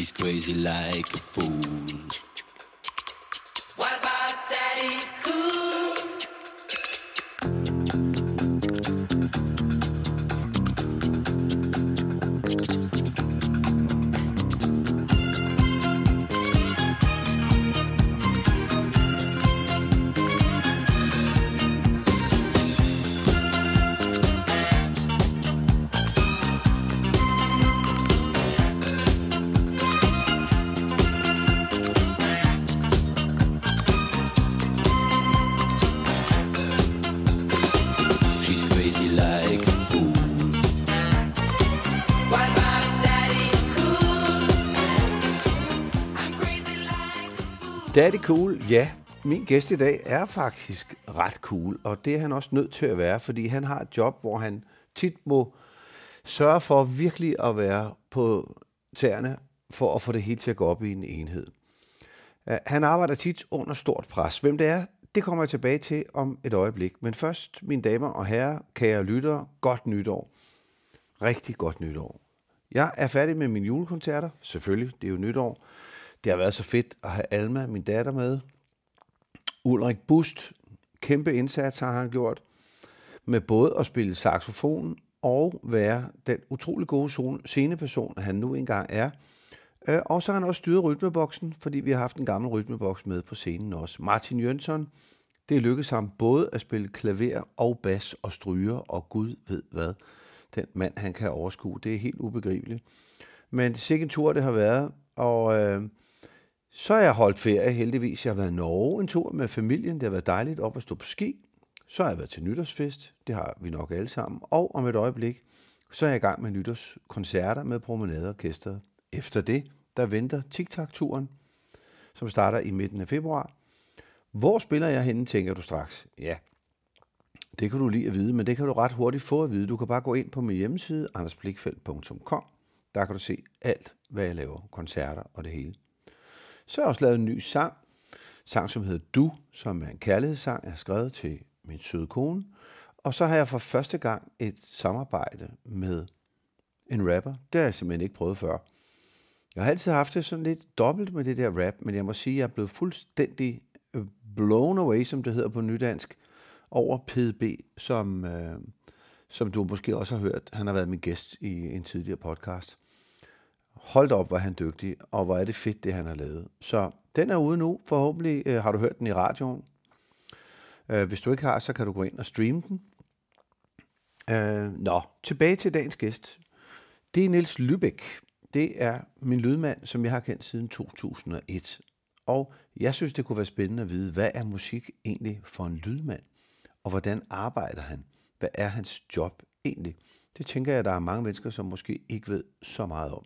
She's crazy like a fool. What about Daddy Cool? Daddy Cool, ja. Min gæst i dag er faktisk ret cool, og det er han også nødt til at være, fordi han har et job, hvor han tit må sørge for virkelig at være på tæerne for at få det hele til at gå op i en enhed. Uh, han arbejder tit under stort pres. Hvem det er, det kommer jeg tilbage til om et øjeblik. Men først, mine damer og herrer, kære lyttere, godt nytår. Rigtig godt nytår. Jeg er færdig med mine julekoncerter. Selvfølgelig, det er jo nytår. Det har været så fedt at have Alma, min datter, med. Ulrik Bust, kæmpe indsats har han gjort med både at spille saxofon og være den utrolig gode sceneperson, han nu engang er. Øh, Og så har han også styret rytmeboksen, fordi vi har haft en gammel rytmeboks med på scenen også. Martin Jønsson, det lykkedes ham både at spille klaver og bas og stryger, og Gud ved hvad. Den mand, han kan overskue. Det er helt ubegribeligt. Men sikke en tur, det har været. Og øh, så har jeg holdt ferie heldigvis. Jeg har været i Norge en tur med familien. Det har været dejligt op at stå på ski. Så har jeg været til nytårsfest. Det har vi nok alle sammen. Og om et øjeblik, så er jeg i gang med nytårskoncerter med promenadeorkestret. Efter det, der venter TikTok-turen, som starter i midten af februar. Hvor spiller jeg henne, tænker du straks? Ja, det kan du lige at vide, men det kan du ret hurtigt få at vide. Du kan bare gå ind på min hjemmeside, andersblikfeldt.com. Der kan du se alt, hvad jeg laver, koncerter og det hele. Så har jeg også lavet en ny sang, sang som hedder Du, som er en kærlighedssang, jeg har skrevet til min søde kone. Og så har jeg for første gang et samarbejde med en rapper. Det har jeg simpelthen ikke prøvet før. Jeg har altid haft det sådan lidt dobbelt med det der rap, men jeg må sige, at jeg er blevet fuldstændig øh, blown away, som det hedder på nydansk, over PDB, som, øh, som du måske også har hørt. Han har været min gæst i en tidligere podcast. Hold op, hvor er han dygtig, og hvor er det fedt, det han har lavet. Så den er ude nu. Forhåbentlig øh, har du hørt den i radioen. Øh, hvis du ikke har, så kan du gå ind og streame den. Øh, nå, tilbage til dagens gæst. Det er Niels Lübeck. Det er min lydmand, som jeg har kendt siden 2001. Og jeg synes, det kunne være spændende at vide, hvad er musik egentlig for en lydmand? Og hvordan arbejder han? Hvad er hans job egentlig? Det tænker jeg, der er mange mennesker, som måske ikke ved så meget om.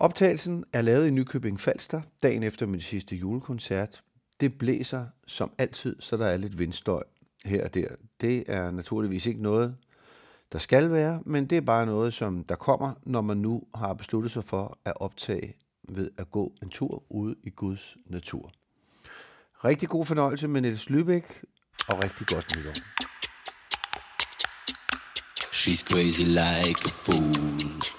Optagelsen er lavet i Nykøbing Falster, dagen efter min sidste julekoncert. Det blæser som altid, så der er lidt vindstøj her og der. Det er naturligvis ikke noget, der skal være, men det er bare noget, som der kommer, når man nu har besluttet sig for at optage ved at gå en tur ude i Guds natur. Rigtig god fornøjelse med Niels Lübeck, og rigtig godt nytår. She's crazy like a fool.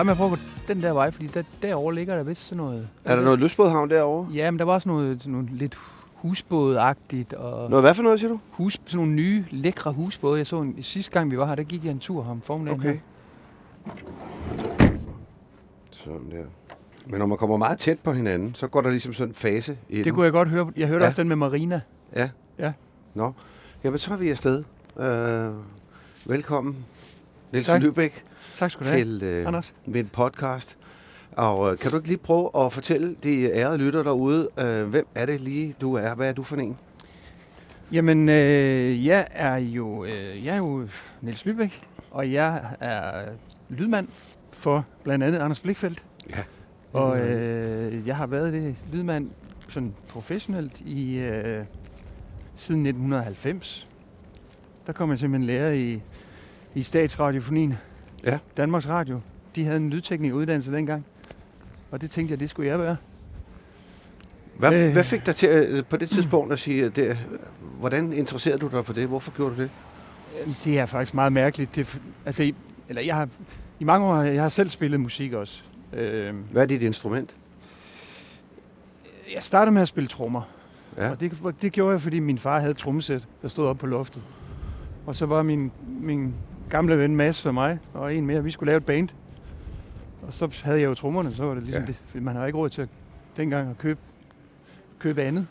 Starte med at prøve gå den der vej, fordi der, derovre ligger der vist sådan noget... Er der noget lystbådhavn derovre? Ja, men der var sådan noget, sådan noget lidt husbådagtigt, og Noget hvad for noget, siger du? hus, sådan nogle nye, lækre husbåde. Jeg så en, sidste gang, vi var her, der gik jeg en tur her om formiddagen. Okay. her. Sådan der. Men når man kommer meget tæt på hinanden, så går der ligesom sådan en fase i Det den. kunne jeg godt høre. Jeg hørte Ja. også den med Marina. Ja. Ja. Nå. Jamen, så er vi afsted. Øh, velkommen, Niels Tak. Tak skal du have, til øh, Anders. min podcast. Og øh, kan du ikke lige prøve at fortælle de ærede lytter derude, øh, hvem er det lige, du er? Hvad er du for en? Jamen, øh, jeg er jo, øh, jeg er jo Niels Lübeck, og jeg er lydmand for blandt andet Anders Blikfeldt. Ja. Og øh, jeg har været det lydmand sådan professionelt i øh, siden 1990. Der kom jeg simpelthen lærer i, i statsradiofonien Ja. Danmarks Radio. De havde en lydteknikeruddannelse dengang. Og det tænkte jeg, det skulle jeg være. Hvad, Øh. hvad fik dig til øh, på det tidspunkt at sige, at det, hvordan interesserede du dig for det? Hvorfor gjorde du det? Det er faktisk meget mærkeligt. Det, altså, eller jeg har, i mange år har jeg har selv spillet musik også. Øh, Hvad er dit instrument? jeg startede med at spille trommer. Ja. Og det, det gjorde jeg, fordi min far havde et trommesæt, der stod op på loftet. Og så var min, min gamle ven Mads og mig, og en mere, vi skulle lave et band. Og så havde jeg jo trommerne, så var det ligesom Ja. det. Man har ikke råd til at, dengang at købe, købe andet.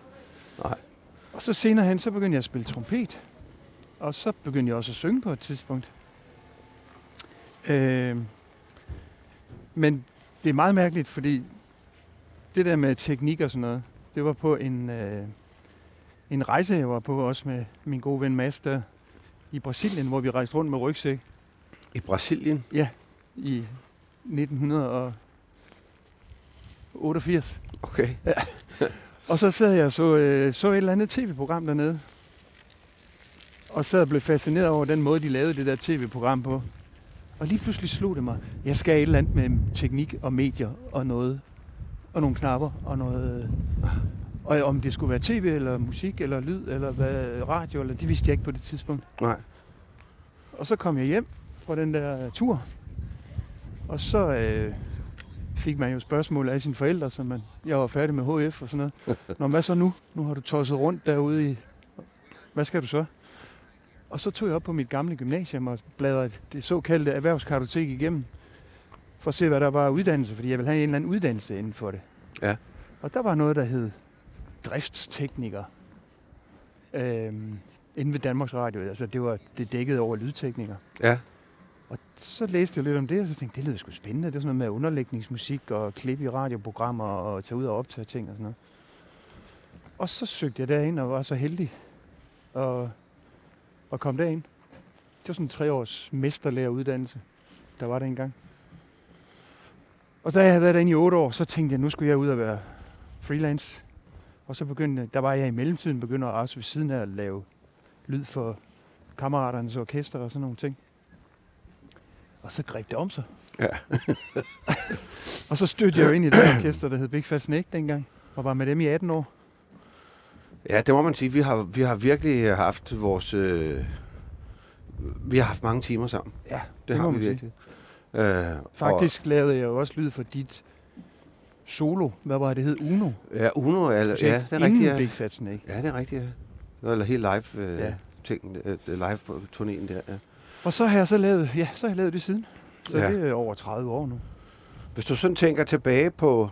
Nej. Og så senere hen, så begyndte jeg at spille trompet. Og så begyndte jeg også at synge på et tidspunkt. Øh, men det er meget mærkeligt, fordi det der med teknik og sådan noget, det var på en, øh, en rejse, jeg var på også med min gode ven Mads der i Brasilien, hvor vi rejste rundt med rygsæk I Brasilien? i 1988. Okay. Og så sad jeg og så, øh, så et eller andet tv-program dernede. Og sad og blev fascineret over den måde, de lavede det der tv-program på. Og lige pludselig slog det mig, jeg skal et eller andet med teknik og medier og noget. Og nogle knapper og noget... Og om det skulle være tv eller musik eller lyd eller hvad, radio, eller, det vidste jeg ikke på det tidspunkt. Nej. Og så kom jeg hjem fra den der tur. Og så øh, fik man jo spørgsmål af sine forældre, så man, jeg var færdig med HF og sådan noget. Nå, hvad så nu? Nu har du tosset rundt derude i... Hvad skal du så? Og så tog jeg op på mit gamle gymnasium og bladrede det såkaldte erhvervskartotek igennem. For at se, hvad der var af uddannelse, fordi jeg ville have en eller anden uddannelse inden for det. Ja. Og der var noget, der hed driftstekniker. Øhm, inden ved Danmarks Radio. Altså, det var det dækkede over lydtekniker. Ja. Og så læste jeg lidt om det, og så tænkte jeg, det lyder sgu spændende. Det var sådan noget med underlægningsmusik og klip i radioprogrammer og tage ud og optage ting og sådan noget. Og så søgte jeg derind og var så heldig at, at komme derind. Det var sådan en tre års mesterlæreruddannelse, der var der engang. Og da jeg havde været derinde i otte år, så tænkte jeg, nu skulle jeg ud og være freelance. Og så begyndte, der var jeg i mellemtiden begynder også ved siden af at lave lyd for kammeraternes orkester og sådan nogle ting. Og så greb det om sig. Ja. og så stødte jeg jo ind i det orkester, der hed Big Fat Snake dengang, og var med dem i 18 år. Ja, det må man sige. Vi har, vi har virkelig haft vores... Øh, vi har haft mange timer sammen. Ja, Det, det har vi man sige. virkelig. Øh, Faktisk lavede jeg jo også lyd for dit solo. Hvad var det, hed? Uno. Ja, Uno, er, ja, det er rigtigt. Ja. Big Fat Snake. ja, det er rigtigt, ja. Eller helt live øh, ja. Ting, øh, live på turnéen der. Ja. Og så har jeg så lavet, ja, så har jeg lavet det siden. Så Ja. det er over 30 år nu. Hvis du sådan tænker tilbage på,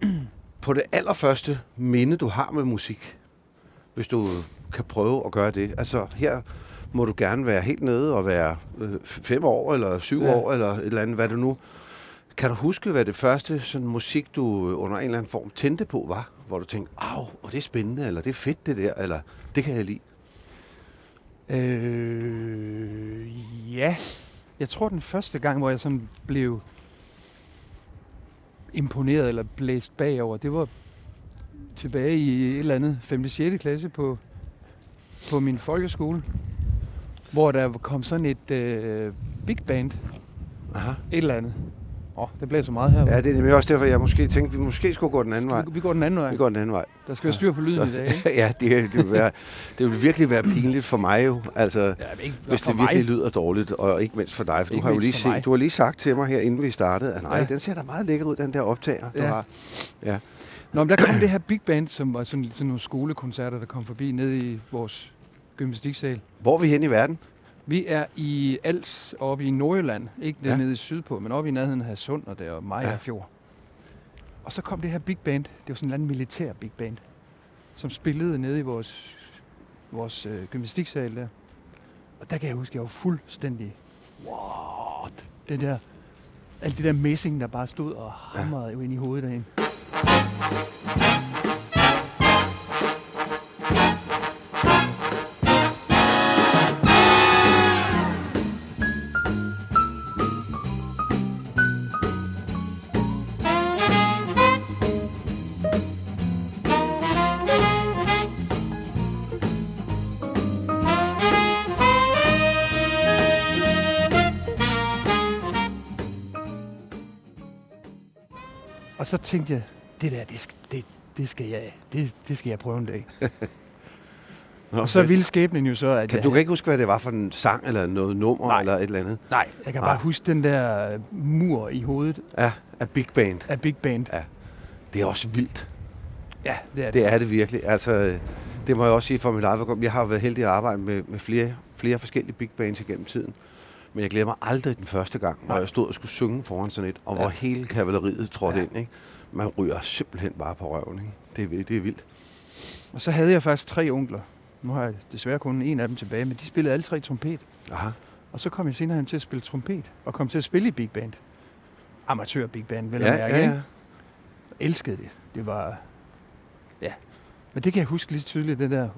på det allerførste minde, du har med musik, hvis du kan prøve at gøre det. Altså her må du gerne være helt nede og være øh, fem år eller syv ja. Ja. år eller et eller andet, hvad du nu... Kan du huske, hvad det første sådan, musik, du under en eller anden form tændte på, var? Hvor du tænkte, au, og det er spændende, eller det er fedt det der, eller det kan jeg lide. Øh, ja. Jeg tror den første gang, hvor jeg sådan blev imponeret eller blæst bagover, det var tilbage i et eller andet 5. 6. klasse på, på min folkeskole, hvor der kom sådan et øh, big band, Aha. et eller andet. Åh, oh, det så meget her. Ja, det er nemlig også derfor, jeg måske tænkte, at vi måske skulle gå den anden vej. Vi, går den anden vej. Vi går den anden vej. Der skal være styr på lyden i dag, ikke? ja, det, det, vil være, det vil virkelig være pinligt for mig jo. Altså, Ja, ikke hvis det virkelig mig. lyder dårligt, og ikke mindst for dig. For du har jo lige set, du har lige sagt til mig her, inden vi startede, at nej, ja. Ja. den ser da meget lækker ud, den der optager, du Ja. har. Nå, men der kom det her big band, som var sådan, sådan nogle skolekoncerter, der kom forbi nede i vores gymnastiksal. Hvor er vi hen i verden? Vi er i Als, oppe i Nordjylland. Ikke Ja. ja. nede i sydpå, men oppe i nærheden af Sund og der og Maja Ja. Og så kom det her big band. Det var sådan en eller anden militær big band, som spillede nede i vores, vores øh, gymnastiksal der. Og der kan jeg huske, at jeg var fuldstændig... What? Det der... Alt det der messing, der bare stod og hamrede ja. jo ind i hovedet derinde. Tænkte jeg, det der, det, skal- det, det, skal, jeg, det, det skal jeg prøve en dag. Nå, Og så ville skæbnen jo så, at Kan, jeg, du kan ikke huske, hvad det var for en sang, eller noget nummer, Nej. eller et eller andet? Nej, jeg kan Nej. bare huske den der mur i hovedet Ja, af Big Band. af Big Band. Det er også vildt. Ja, det er det. Det er det virkelig. Altså, øh, det må jeg også sige for mit eget. Jeg har været heldig at arbejde med, med flere, flere forskellige big bands igennem tiden. Men jeg glemmer aldrig den første gang, hvor Nej. jeg stod og skulle synge foran sådan et, og Ja. hvor hele kavaleriet trådte Ja. ind. Ikke? Man ryger simpelthen bare på røven. Ikke? Det, er, det er vildt. Og så havde jeg faktisk tre onkler. Nu har jeg desværre kun en af dem tilbage, men de spillede alle tre trompet. Aha. Og så kom jeg senere hen til at spille trompet, og kom til at spille i big band. Amatør big band, vel Ja, mærke, ja, ja. elskede det. Det var... Ja. Men det kan jeg huske lige tydeligt, det der...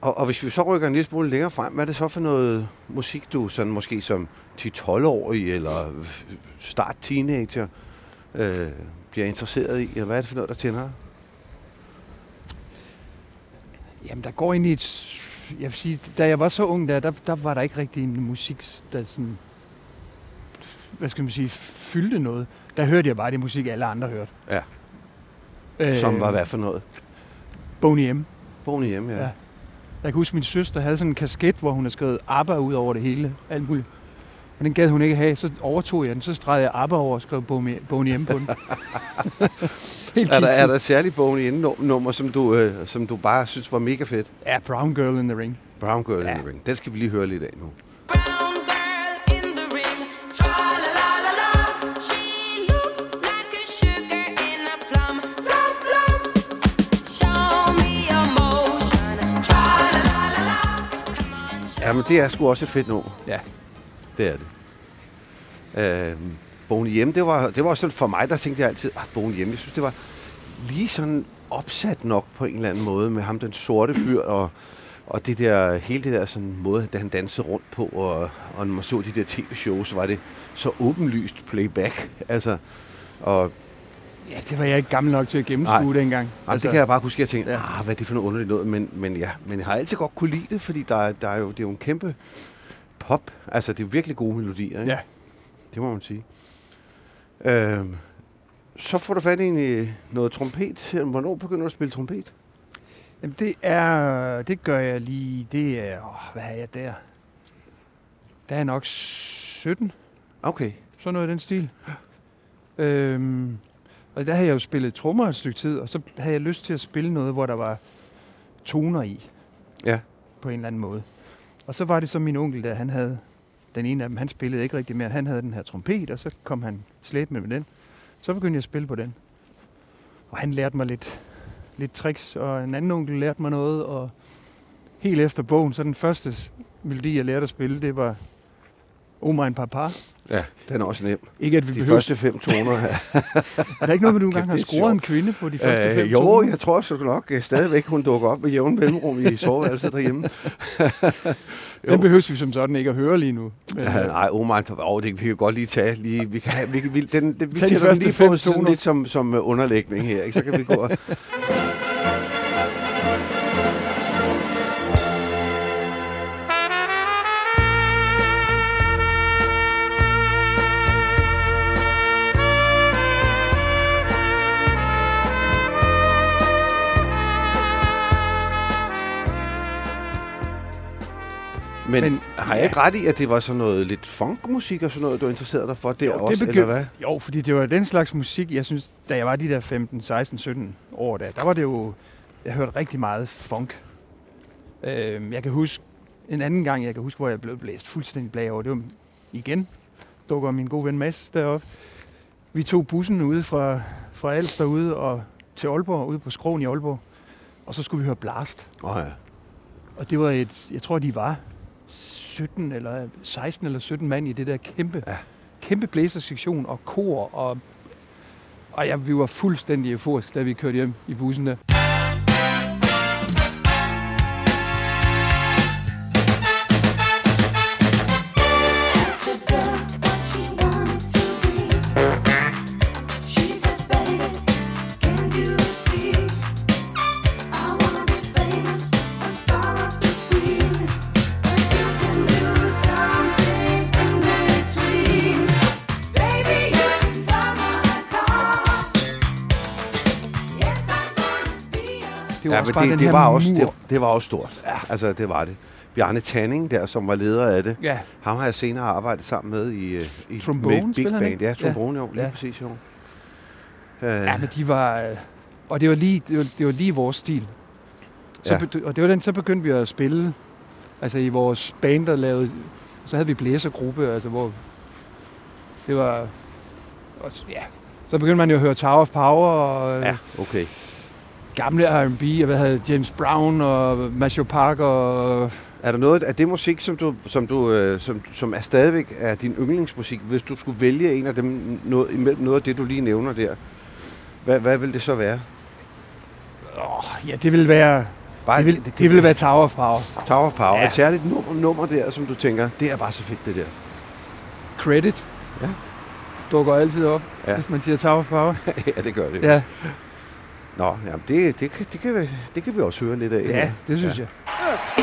Og, og hvis vi så rykker en lille smule længere frem, hvad er det så for noget musik, du sådan måske som 10-12-årig eller start teenager øh, bliver interesseret i? Hvad er det for noget, der tænder? Jamen, der går ind i et... Jeg vil sige, da jeg var så ung der, der, der var der ikke rigtig en musik, der sådan... Hvad skal man sige? Fyldte noget. Der hørte jeg bare det musik, alle andre hørte. Ja. Øh, Som var hvad for noget? Boney M. Bogen hjemme, ja. Ja. Jeg kan huske, min søster havde sådan en kasket, hvor hun havde skrevet ABBA ud over det hele. Alt muligt. Men den gad hun ikke have. Så overtog jeg den. Så stregede jeg ABBA over og skrev Boney Boney M på den. Er der, er der et særligt bogen i nummer, som du, øh, som du bare synes var mega fedt? Ja, Brown Girl in the Ring. Brown Girl. Ja. in the Ring. Den skal vi lige høre lidt af nu. Ja, men det er sgu også et fedt nummer. Ja. Det er det. Øh, Bogen hjemme, det var, det var også sådan for mig, der tænkte jeg altid, at Bogen hjemme, jeg synes, det var lige sådan opsat nok på en eller anden måde med ham, den sorte fyr, og, og det der, hele det der sådan måde, da han dansede rundt på, og, og når man så de der tv-shows, var det så åbenlyst playback. Altså, og Ja, det var jeg ikke gammel nok til at gennemskue Nej. dengang. Altså, det kan jeg bare huske, at jeg tænkte, ja. Ah, hvad er det for noget underligt noget, men, men ja, men jeg har altid godt kunne lide det, fordi der, er- der er jo, det er jo en kæmpe pop, altså det er virkelig gode melodier, ikke? Ja. Det må man sige. Øhm, så får du fat i en, noget trompet. Hvornår begynder du at spille trompet? Jamen, det er... Det gør jeg lige... Det er... Åh, hvad er jeg der? Der er jeg nok 17. Okay. Sådan noget i den stil. Øhm, og der havde jeg jo spillet trommer et stykke tid, og så havde jeg lyst til at spille noget, hvor der var toner i. Ja. På en eller anden måde. Og så var det så min onkel, der han havde... Den ene af dem, han spillede ikke rigtig mere. Han havde den her trompet, og så kom han slæbende med den. Så begyndte jeg at spille på den. Og han lærte mig lidt, lidt tricks, og en anden onkel lærte mig noget, og helt efter bogen, så den første melodi, jeg lærte at spille, det var Oh My Papa. Ja, den er også nem. Ikke at vi De behøver... første fem toner. Er der ikke noget med, du engang har scoret en kvinde på de første fem øh, jo, toner? jeg tror så nok øh, stadigvæk, hun dukker op med jævn mellemrum i soveværelset derhjemme. Den behøver vi som sådan ikke at høre lige nu. Men, Ja, øh, nej, oh my, oh, det kan vi godt lige tage. Lige, vi kan vi, kan, vi, den, den, vi Tag de den første lige fem på sådan toner. lidt som, som øh, underlægning her. Ikke? Så kan vi gå og... Men, Men har jeg ikke ret i, at det var sådan noget lidt funkmusik og sådan noget, du interesserede dig for der Jo, det også, begy- eller hvad? Jo, fordi det var den slags musik, jeg synes, da jeg var de der 15, 16, 17 år, der, der var det jo, jeg hørte rigtig meget funk. Øh, jeg kan huske, en anden gang, jeg kan huske, hvor jeg blev blæst fuldstændig blag over, det var igen, dukker min gode ven Mads deroppe. Vi tog bussen ude fra, fra Alster ude og til Aalborg, ude på Skroen i Aalborg, og så skulle vi høre Blast. Åh oh, ja. Og det var et, jeg tror, de var 17 eller 16 eller 17 mand i det der kæmpe, Ja. ja. kæmpe blæsersektion og kor. Og, og ja, vi var fuldstændig euforiske, da vi kørte hjem i bussen der. Ja, også men bare det, den det, her var også, mur. det, det var også stort. Ja. Altså, det var det. Bjarne Tanning der, som var leder af det, Ja, ham har jeg senere arbejdet sammen med i, øh, i Trombone med Big Band. Ja, trombone, jo, lige Ja. præcis, jo. Uh, ja, men de var... øh, Og det var lige, det var, det var lige vores stil. Så Ja. ja. Og det var den, så begyndte vi at spille, altså i vores band, der lavede... Så havde vi blæsergruppe, altså hvor... Det var... Og, ja, så begyndte man jo at høre Tower of Power og ja, ja. okay. Gamle R&B, og hvad havde James Brown og Matthew Parker og Er der noget af det musik, som, du, som, du, øh, som, som er stadigvæk er din yndlingsmusik, hvis du skulle vælge en af dem, noget, imellem noget af det, du lige nævner der, hvad, hvad vil det så være? Åh, ja, det vil være, Bare det vil, det, det vil være Tower of Power. Tower of Power. Ja. Et særligt nummer, nummer der, som du tænker, det er bare så fedt, det der. Credit. Ja. Dukker altid op, ja. hvis man siger Tower of Power. ja, det gør det. Ja, Nå, jamen det, det, kan, det, kan vi, det kan vi også høre lidt af. ja det synes Ja. jeg.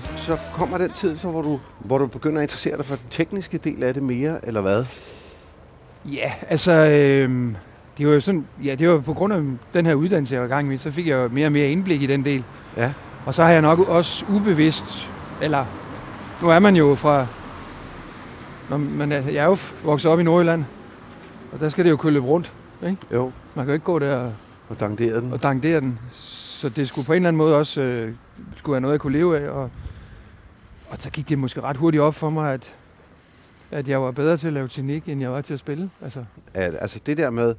Fedt. Så kommer den tid, så, hvor, du, hvor du begynder at interessere dig for den tekniske del af det mere, eller hvad? Ja, altså, øh, det var jo sådan, ja, det var på grund af den her uddannelse, jeg var i gang med, så fik jeg jo mere og mere indblik i den del. Ja. Og så har jeg nok også ubevidst, eller nu er man jo fra, når man er, jeg er jo vokset op i Nordjylland, og der skal det jo kunne løbe rundt. Jo, Man kan jo ikke gå der og og den. og dankdere den. Så det skulle på en eller anden måde også øh, skulle være noget, jeg kunne leve af. Og, og så gik det måske ret hurtigt op for mig, at, at jeg var bedre til at lave teknik, end jeg var til at spille. Altså, At, altså det der med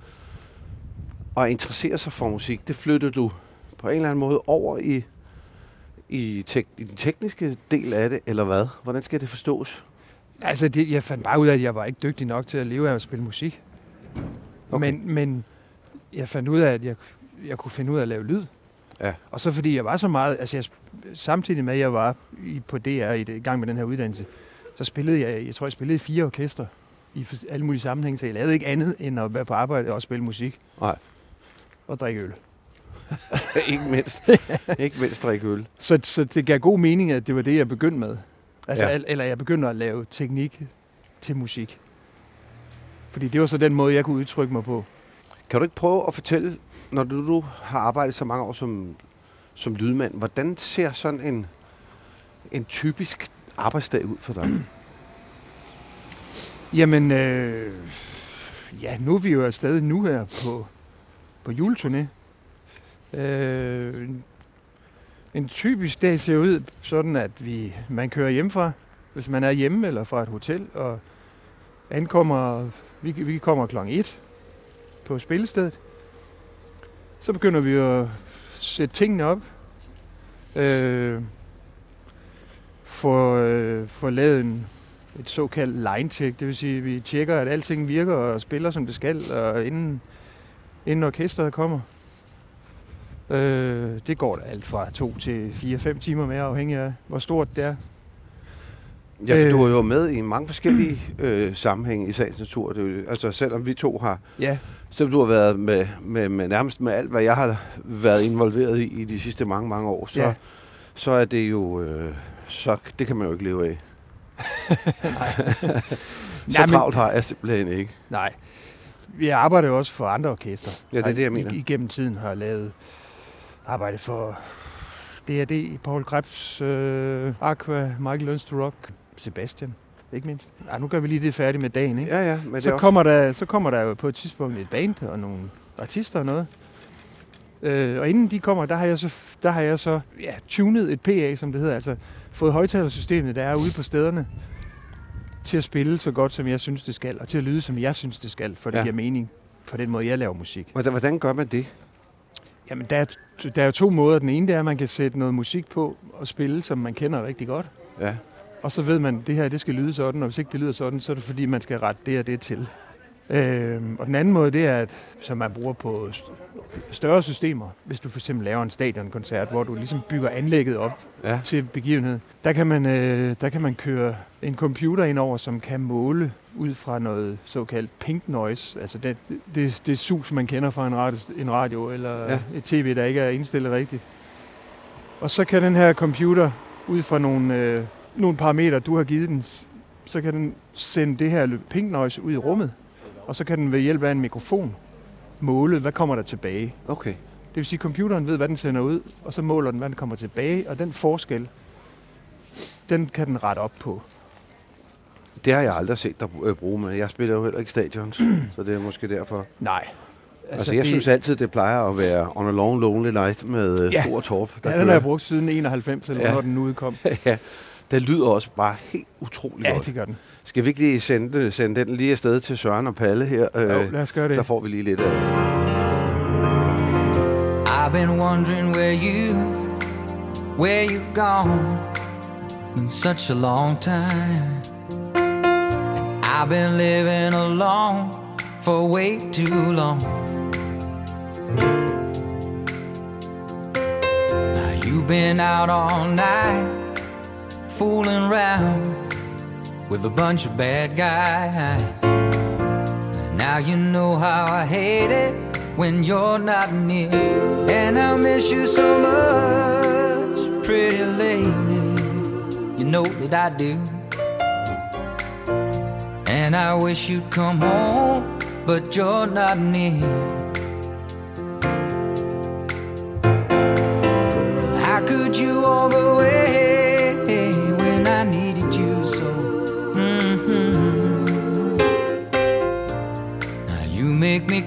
at interessere sig for musik, det flyttede du på en eller anden måde over i, i, tek, i den tekniske del af det, eller hvad? Hvordan skal det forstås? altså det, jeg fandt bare ud af, at jeg var ikke dygtig nok til at leve af at spille musik. Okay. Men, men jeg fandt ud af, at jeg, jeg kunne finde ud af at lave lyd. Ja. Og så fordi jeg var så meget, altså jeg, samtidig med, at jeg var i, på DR i, gang med den her uddannelse, så spillede jeg, jeg tror, jeg spillede fire orkester i alle mulige sammenhænge, så jeg lavede ikke andet end at være på arbejde og spille musik. Nej. Og drikke øl. ikke mindst. ikke mindst drikke øl. Så, så det gav god mening, at det var det, jeg begyndte med. Altså, ja. Eller jeg begyndte at lave teknik til musik. Fordi det var så den måde, jeg kunne udtrykke mig på. Kan du ikke prøve at fortælle, når du du har arbejdet så mange år som, som lydmand, hvordan ser sådan en, en typisk arbejdsdag ud for dig? Jamen, øh, ja, nu er vi jo afsted nu her på, på juleturné. Øh, en- en typisk dag ser ud sådan, at vi, man kører hjemmefra, hvis man er hjemme eller fra et hotel, og ankommer, vi, vi kommer klokken 1 på spillestedet. Så begynder vi at sætte tingene op. Øh, for, øh, for lavet en, et såkaldt line check, det vil sige, at vi tjekker, at alting virker og spiller, som det skal, og inden, inden orkestret kommer. Øh, det går da alt fra to til 4-5 timer med, afhængig af, hvor stort det er. Ja, for Øh. du er jo med i mange forskellige øh, sammenhænge i sagens natur. Det, er jo- altså selvom vi to har, Ja, selvom du har været med, med, med nærmest med alt, hvad jeg har været involveret i i de sidste mange, mange år, så, Ja. så er det jo, øh, så det kan man jo ikke leve af. så Nej, men- travlt har jeg simpelthen ikke. nej. Vi arbejder jo også for andre orkester. Ja, det er det, jeg mener. I, igennem tiden har jeg lavet arbejde for D&D, Paul Krebs, øh, Aqua, Michael Rock, Sebastian, ikke mindst. Ej, nu gør vi lige det færdigt med dagen, ikke? Ja, ja, men det så, også, kommer der, så kommer der jo på et tidspunkt et band og nogle artister og noget. Øh, og inden de kommer, der har jeg så, der har jeg så ja, tunet et PA, som det hedder, altså fået højtalersystemet, der er ude på stederne, til at spille så godt, som jeg synes, det skal, og til at lyde, som jeg synes, det skal, for det Ja. ja. giver mening på den måde, jeg laver musik. hvordan, hvordan gør man det? Jamen, der er, der er jo to måder. Den ene, det er, at man kan sætte noget musik på og spille, som man kender rigtig godt. Ja. Og så ved man, at det her det skal lyde sådan, og hvis ikke det lyder sådan, så er det fordi, man skal rette det og det til. Øhm, og den anden måde, det er, at, som man bruger på st- større systemer. Hvis du for eksempel laver en stadionkoncert, hvor du ligesom bygger anlægget op Ja. til begivenheden. Der kan, man, øh, der kan man køre en computer ind over, som kan måle ud fra noget såkaldt pink noise. Altså det, det, det sus, man kender fra en radio, en radio eller ja. et tv, der ikke er indstillet rigtigt. Og så kan den her computer, ud fra nogle, øh, nogle parametre, du har givet den, så kan den sende det her pink noise ud i rummet. Og så kan den ved hjælp af en mikrofon måle, hvad kommer der tilbage. Okay. Det vil sige, at computeren ved, hvad den sender ud, og så måler den, hvad den kommer tilbage, og den forskel, den kan den rette op på. Det har jeg aldrig set dig øh, bruge, men jeg spiller jo heller ikke stadions, så det er måske derfor. Nej. Altså, altså jeg det... synes altid, det plejer at være On a Long Lonely Night med øh, Ja. Stor Torp. ja, den har jeg brugt siden 91, eller Ja. ja. når den nu udkom. ja, det lyder også bare helt utrolig Ja, godt. det gør den. Skal vi ikke lige sende, sende den lige afsted til Søren og Palle her? Jo, lad os gøre det. så får vi lige lidt af. I've been wondering where you, where you've gone in such a long time. I've been living alone for way too long. You've been out all night, fooling around with a bunch of bad guys. Now you know how I hate it when you're not near. And I miss you so much, pretty lady. You know that I do. And I wish you'd come home, but you're not near.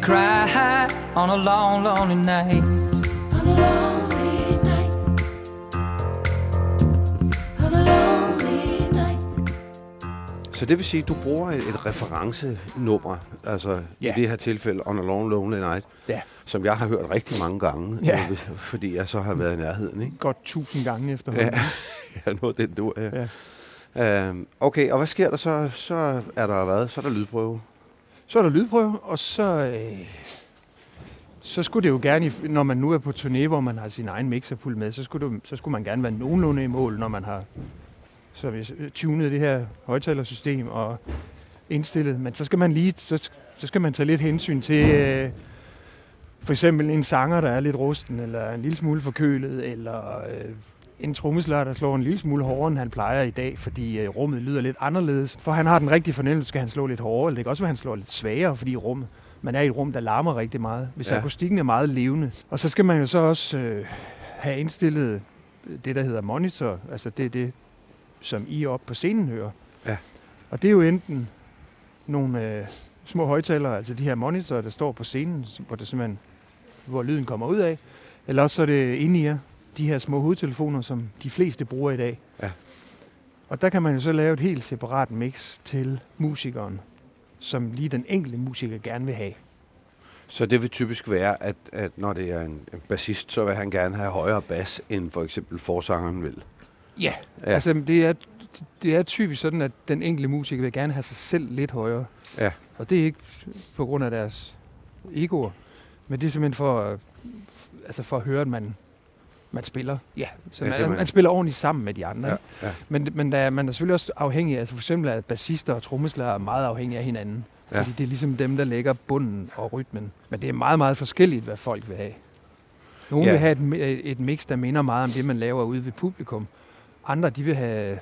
Cry on a long, lonely night. On a lonely night. On a lonely night. Så det vil sige, at du bruger et, et referencenummer, altså Ja. i det her tilfælde On a Long Lonely Night, Ja, som jeg har hørt rigtig mange gange, Ja. øh, fordi jeg så har været i nærheden. Ikke? godt tusind gange efterhånden. Ja, ja noget den du er. Ja. Øhm, okay, og hvad sker der så? Så er der hvad? Så er der lydprøve. Så er der lydprøve, og så, øh, så skulle det jo gerne, når man nu er på turné, hvor man har sin egen fuld med, så skulle, det, så skulle man gerne være nogenlunde i mål, når man har så vi øh, tunet det her højtalersystem og indstillet. Men så skal man lige, så, så skal man tage lidt hensyn til øh, for eksempel en sanger, der er lidt rusten, eller en lille smule forkølet, eller øh, en trommeslager, der slår en lille smule hårdere, end han plejer i dag, fordi øh, rummet lyder lidt anderledes. For han har den rigtige fornemmelse, skal han slå lidt hårdere, eller det kan også være, han slår lidt svagere, fordi rummet, man er i et rum, der larmer rigtig meget, hvis Ja. akustikken er meget levende. Og så skal man jo så også øh, have indstillet det, der hedder monitor, altså det er det, som I op på scenen hører. Ja. Og det er jo enten nogle øh, små højtalere, altså de her monitorer, der står på scenen, hvor, det simpelthen, hvor lyden kommer ud af, eller også så er det inde i jer, de her små hovedtelefoner, som de fleste bruger i dag. Ja. Og der kan man jo så lave et helt separat mix til musikeren, som lige den enkelte musiker gerne vil have. Så det vil typisk være, at, at når det er en, en bassist, så vil han gerne have højere bas, end for eksempel forsangeren vil. Ja. Ja. Altså, det er, det er typisk sådan, at den enkelte musiker vil gerne have sig selv lidt højere. Ja. Og det er ikke på grund af deres egoer, men det er simpelthen for, altså for at høre, at man, man spiller. Ja, så Ja, man, er man- man spiller ordentligt sammen med de andre. Ja, ja. Men, men der, er- man er selvfølgelig også afhængig af, altså for eksempel at bassister og trommeslagere er meget afhængige af hinanden. Ja. Ja. Fordi det er ligesom dem, der lægger bunden og rytmen. Men det er meget, meget forskelligt, hvad folk vil have. Nogle Ja. ja. vil have et, et mix, der minder meget om det, man laver ude ved publikum. Andre, de vil have...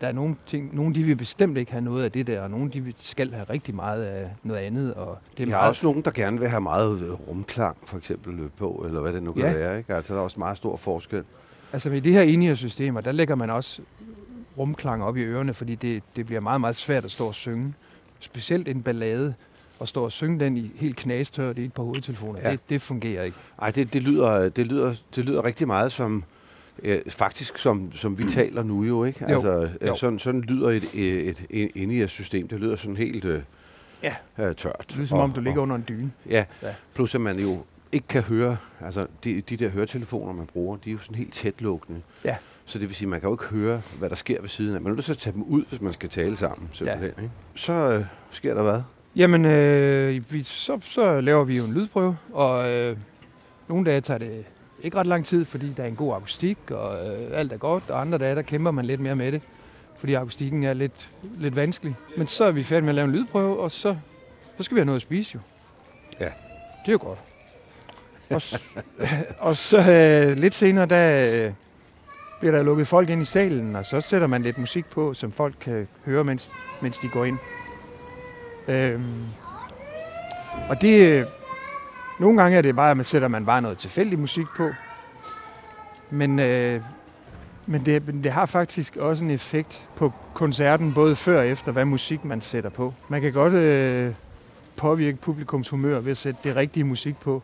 Der er nogle ting, nogle de vil bestemt ikke have noget af det der, og nogle de skal have rigtig meget af noget andet. Og det er Der er meget, også nogen, der gerne vil have meget øh, rumklang, for eksempel øh, på, eller hvad det nu kan Ja. være. Ikke? Altså, der er også meget stor forskel. Altså med de her enige systemer, der lægger man også rumklang op i ørerne, fordi det, det bliver meget, meget svært at stå og synge. Specielt en ballade, og stå og synge den i helt knastørt i et par hovedtelefoner. Ja. Det, det fungerer ikke. Ej, det, det, lyder, det, lyder, det lyder rigtig meget som, øh, faktisk som, som vi taler nu jo, ikke? Jo, Altså, øh, jo. sådan, sådan lyder et, et, et, et inde-system. Det lyder sådan helt øh, Ja. øh, tørt. Det lyder som om, du ligger under en dyne. Ja, Ja. plus at man jo ikke kan høre, altså de, de der høretelefoner, man bruger, de er jo sådan helt tætlukkende. Ja. Så det vil sige, at man kan jo ikke høre, hvad der sker ved siden af. Man er nødt til at tage dem ud, hvis man skal tale sammen, simpelthen. Ikke? Så øh, sker der hvad? Jamen, øh, vi, så, så laver vi jo en lydprøve, og øh, nogle dage tager det ikke ret lang tid, fordi der er en god akustik, og øh, alt er godt, og andre dage, der kæmper man lidt mere med det, fordi akustikken er lidt, lidt vanskelig. Men så er vi færdige med at lave en lydprøve, og så, så skal vi have noget at spise jo. Ja. Det er jo godt. Og, og så øh, lidt senere, der øh, bliver der lukket folk ind i salen, og så sætter man lidt musik på, som folk kan høre, mens, mens de går ind. Øhm, og det... Nogle gange er det bare, at man sætter man bare noget tilfældig musik på. Men, øh, men, det, men det har faktisk også en effekt på koncerten, både før og efter, hvad musik man sætter på. Man kan godt øh, påvirke publikums humør ved at sætte det rigtige musik på.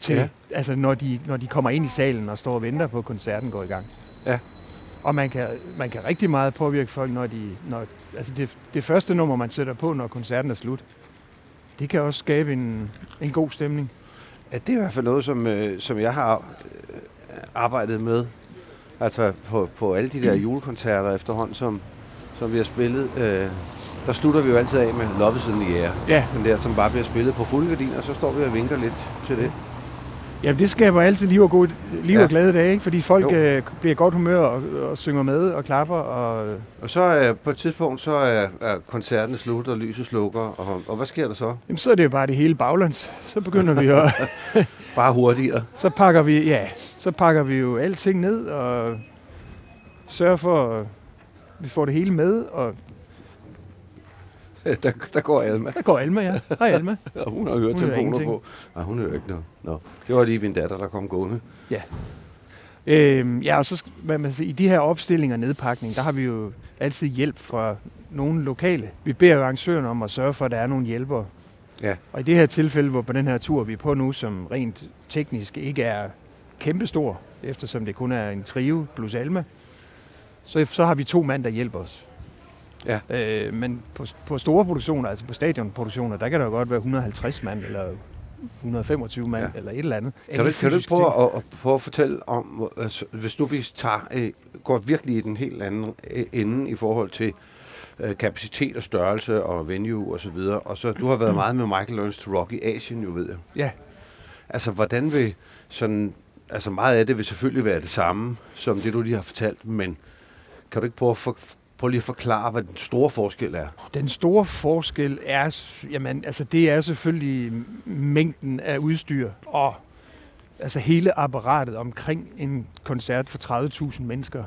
Til, ja. Altså når de, når de kommer ind i salen og står og venter på, at koncerten går i gang. Ja. Og man kan, man kan rigtig meget påvirke folk, når de... Når, altså det, det første nummer, man sætter på, når koncerten er slut, det kan også skabe en, en god stemning. Ja, det er i hvert fald noget, som, øh, som jeg har øh, arbejdet med. Altså på, på alle de der julekoncerter efterhånden, som, som vi har spillet. Øh, der slutter vi jo altid af med Love is in the Air. Ja, Den der, som bare bliver spillet på fuld gardin, og så står vi og vinker lidt til det. Jamen, det skaber altid liv og, god, liv Ja. ja. og glade dage, ikke? fordi folk øh, bliver godt humør og, og synger med og klapper. Og, Og så øh, på et tidspunkt, så er, er koncerten slut, og lyset slukker. Og, og hvad sker der så? jamen, så er det jo bare det hele baglands. Så begynder vi at... Bare hurtigere. så pakker vi, ja, så pakker vi jo alting ned og sørger for, at vi får det hele med. Og der, der går Alma, der går Alma, ja. Hej Alma. og hun har hørt Hun hører telefoner ingenting. på. Nej, hun hører ikke noget. Nå. Det var lige min datter, der kom gående. Øhm, ja, og så hvad man siger, i de her opstillinger og nedpakning, der har vi jo altid hjælp fra nogle lokale. Vi beder jo arrangøren om at sørge for, at der er nogle hjælpere. Ja. Og i det her tilfælde, hvor på den her tur vi er på nu, som rent teknisk ikke er kæmpestor, eftersom det kun er en trio plus Alma, så, så har vi to mand, der hjælper os. Ja. Øh, men på, på store produktioner, altså på stadionproduktioner, der kan der jo godt være 150 mand, eller 125 mand, Ja. eller et eller andet. Kan du, kan du prøve at, at, prøve at fortælle om, altså, hvis nu vi tager, øh, går virkelig i den helt anden øh, ende i forhold til øh, kapacitet og størrelse og venue og så videre, og så du har været meget med Michael Learns to Rock i Asien, jo ved jeg. Ja, Altså, hvordan vil sådan, altså meget af det vil selvfølgelig være det samme, som det du lige har fortalt, men kan du ikke prøve at, for, prøve lige at forklare, hvad den store forskel er? Den store forskel er, jamen, altså det er selvfølgelig mængden af udstyr og altså hele apparatet omkring en koncert for 30.000 mennesker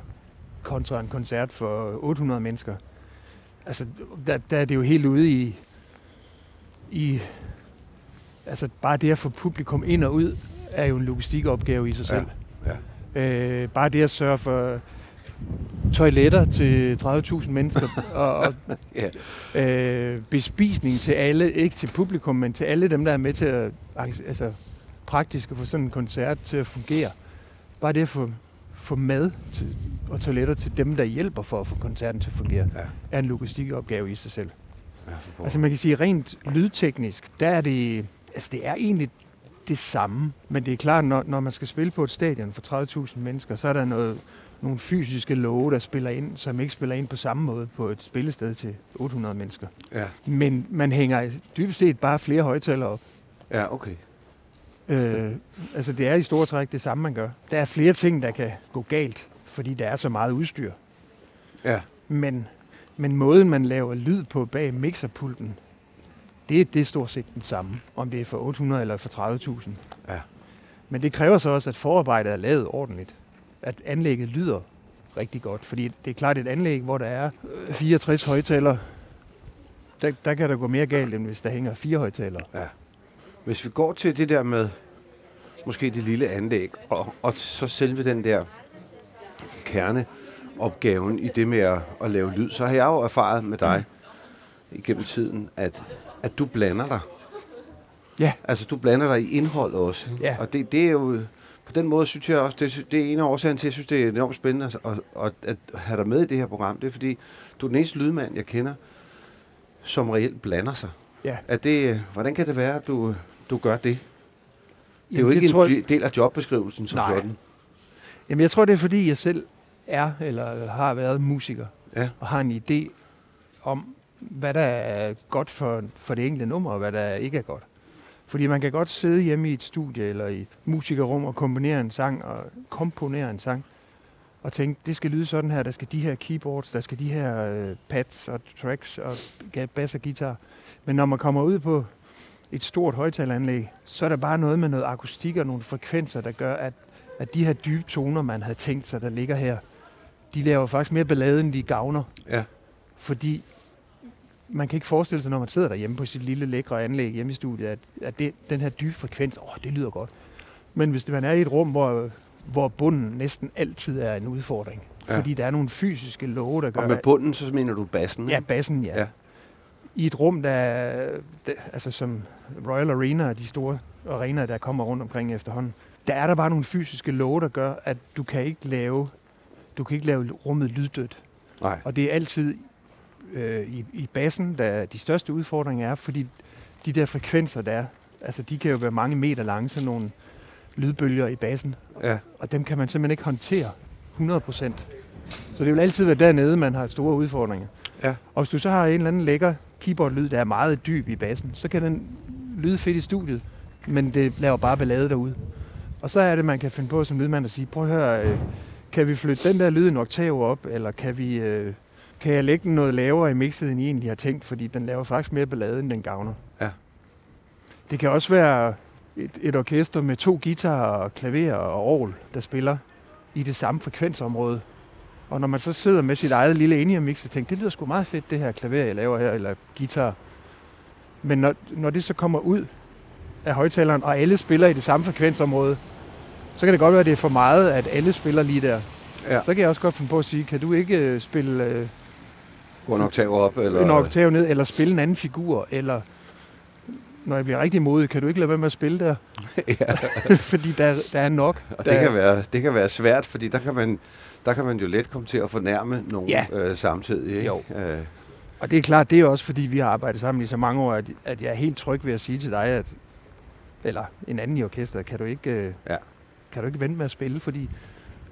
kontra en koncert for 800 mennesker. Altså, der, der er det jo helt ude i, i altså bare det at få publikum ind og ud, er jo en logistikopgave i sig Ja, selv. ja. Øh, bare det at sørge for toiletter til 30.000 mennesker, og, og Ja. øh, bespisning til alle, ikke til publikum, men til alle dem, der er med til at altså, praktisk at få sådan en koncert til at fungere. Bare det at få, få mad til, og toiletter til dem, der hjælper for at få koncerten til at fungere, Ja. er en logistikopgave i sig selv. Ja. Altså man kan sige, rent lydteknisk, der er det, altså det er egentlig det samme. Men det er klart, når, når man skal spille på et stadion for 30.000 mennesker, så er der noget, nogle fysiske love, der spiller ind, som ikke spiller ind på samme måde på et spillested til 800 mennesker. ja. Men man hænger dybest set bare flere højtalere op. ja, okay. Øh, altså det er i store træk det samme, man gør. Der er flere ting, der kan gå galt, fordi der er så meget udstyr. Ja, Men, men måden, man laver lyd på bag mixerpulten, det, det er stort set den samme, om det er for 800 eller for 30.000. Ja. Men det kræver så også, at forarbejdet er lavet ordentligt. At anlægget lyder rigtig godt. Fordi det er klart et anlæg, hvor der er øh, 64 højtalere. Der, der kan der gå mere galt, end hvis der hænger fire højtalere. Hvis vi går til det der med måske det lille anlæg, og, og så selve den der kerneopgaven i det med at, at lave lyd, så har jeg jo erfaret med dig igennem tiden, at, at du blander dig. Ja. Altså, du blander dig i indhold også. Ja. Og det, det er jo... Den måde synes jeg også, det, det er en af årsagen til, at jeg synes, det er enormt spændende at, at, at, at have dig med i det her program. Det er fordi, du er den eneste lydmand, jeg kender, som reelt blander sig. Ja. Er det, hvordan kan det være, at du, du gør det? Det er jo Jamen, ikke en tror jeg- jeg... del af jobbeskrivelsen som Nej. sådan. Jamen, jeg tror, det er fordi, jeg selv er eller har været musiker. Ja. Og har en idé om, hvad der er godt for, for det enkelte nummer, og hvad der ikke er godt. Fordi man kan godt sidde hjemme i et studie eller i et musikerrum og komponere en sang og komponere en sang og tænke, det skal lyde sådan her, der skal de her keyboards, der skal de her øh, pads og tracks og bass og guitar. Men når man kommer ud på et stort højtaleranlæg, så er der bare noget med noget akustik og nogle frekvenser, der gør, at, at de her dybe toner, man havde tænkt sig, der ligger her, de laver faktisk mere ballade, end de gavner. Ja. Fordi man kan ikke forestille sig, når man sidder derhjemme på sit lille lækre anlæg hjemme i studiet, at, at det, den her dybe frekvens, åh, det lyder godt. Men hvis det, man er i et rum, hvor, hvor bunden næsten altid er en udfordring, Ja. fordi der er nogle fysiske love, der gør, Og med bunden, så mener du bassen, Ja, bassen, ja. Ja. I et rum, der, er- der altså som Royal Arena og de store arenaer, der kommer rundt omkring efterhånden, der er der bare nogle fysiske love, der gør, at du kan ikke lave, du kan ikke lave rummet lyddødt. Nej. Og det er altid øh, i, i bassen, der de største udfordringer er, fordi de der frekvenser, der er, altså de kan jo være mange meter lange, sådan nogle lydbølger i bassen, Ja. og dem kan man simpelthen ikke håndtere 100%. Så det vil altid være dernede, man har store udfordringer. Ja. Og hvis du så har en eller anden lækker keyboard-lyd, der er meget dyb i bassen, så kan den lyde fedt i studiet, men det laver bare ballade derude. Og så er det, man kan finde på som lydmand at sige, prøv at høre, øh, kan vi flytte den der lyd en oktav op, eller kan vi... Øh, kan jeg lægge den noget lavere i mixet, end I egentlig har tænkt, fordi den laver faktisk mere ballade, end den gavner. Ja. Det kan også være et, et orkester med to guitarer, og klaver og orgel, der spiller i det samme frekvensområde. Og når man så sidder med sit eget lille in-ear-mix og tænker, det lyder sgu meget fedt, det her klaver, jeg laver her, eller guitar. Men når, når det så kommer ud af højtaleren, og alle spiller i det samme frekvensområde, så kan det godt være, at det er for meget, at alle spiller lige der. Ja. Så kan jeg også godt finde på at sige, kan du ikke øh, spille øh, Gå en oktav op, eller... en oktav ned, eller spille en anden figur, eller når jeg bliver rigtig modig, kan du ikke lade være med at spille der? ja. Fordi der, der er nok. Og der, det kan, være, det kan være svært, fordi der kan man, der kan man jo let komme til at fornærme nogen Ja. øh, samtidig. Ikke? Jo. Øh, Og det er klart, det er også fordi, vi har arbejdet sammen i så mange år, at, at jeg er helt tryg ved at sige til dig, at, eller en anden i orkestret, kan du ikke, øh, Ja. kan du ikke vente med at spille, fordi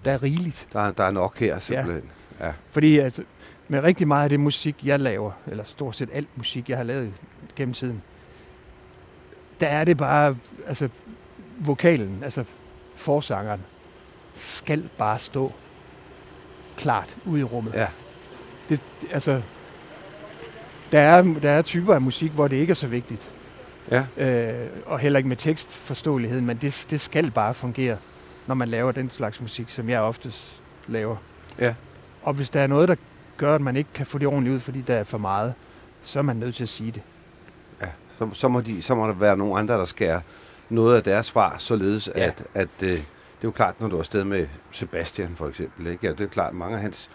der er rigeligt. der, er- der er nok her, simpelthen. Ja. Fordi altså, med rigtig meget af det musik, jeg laver, eller stort set alt musik, jeg har lavet gennem tiden, der er det bare, altså vokalen, altså forsangeren, skal bare stå klart ude i rummet. Ja. Det, altså, der er, der er typer af musik, hvor det ikke er så vigtigt. Ja. Øh, og heller ikke med tekstforståeligheden, men det, det skal bare fungere, når man laver den slags musik, som jeg oftest laver. Ja. Og hvis der er noget, der gør, at man ikke kan få det ordentligt ud, fordi der er for meget, så er man nødt til at sige det. Ja, så, så, må de, så må der være nogle andre, der skærer noget af deres svar, således Ja. at, at øh, det er jo klart, når du er afsted med Sebastian for eksempel, ikke? Ja, det er klart, mange af hans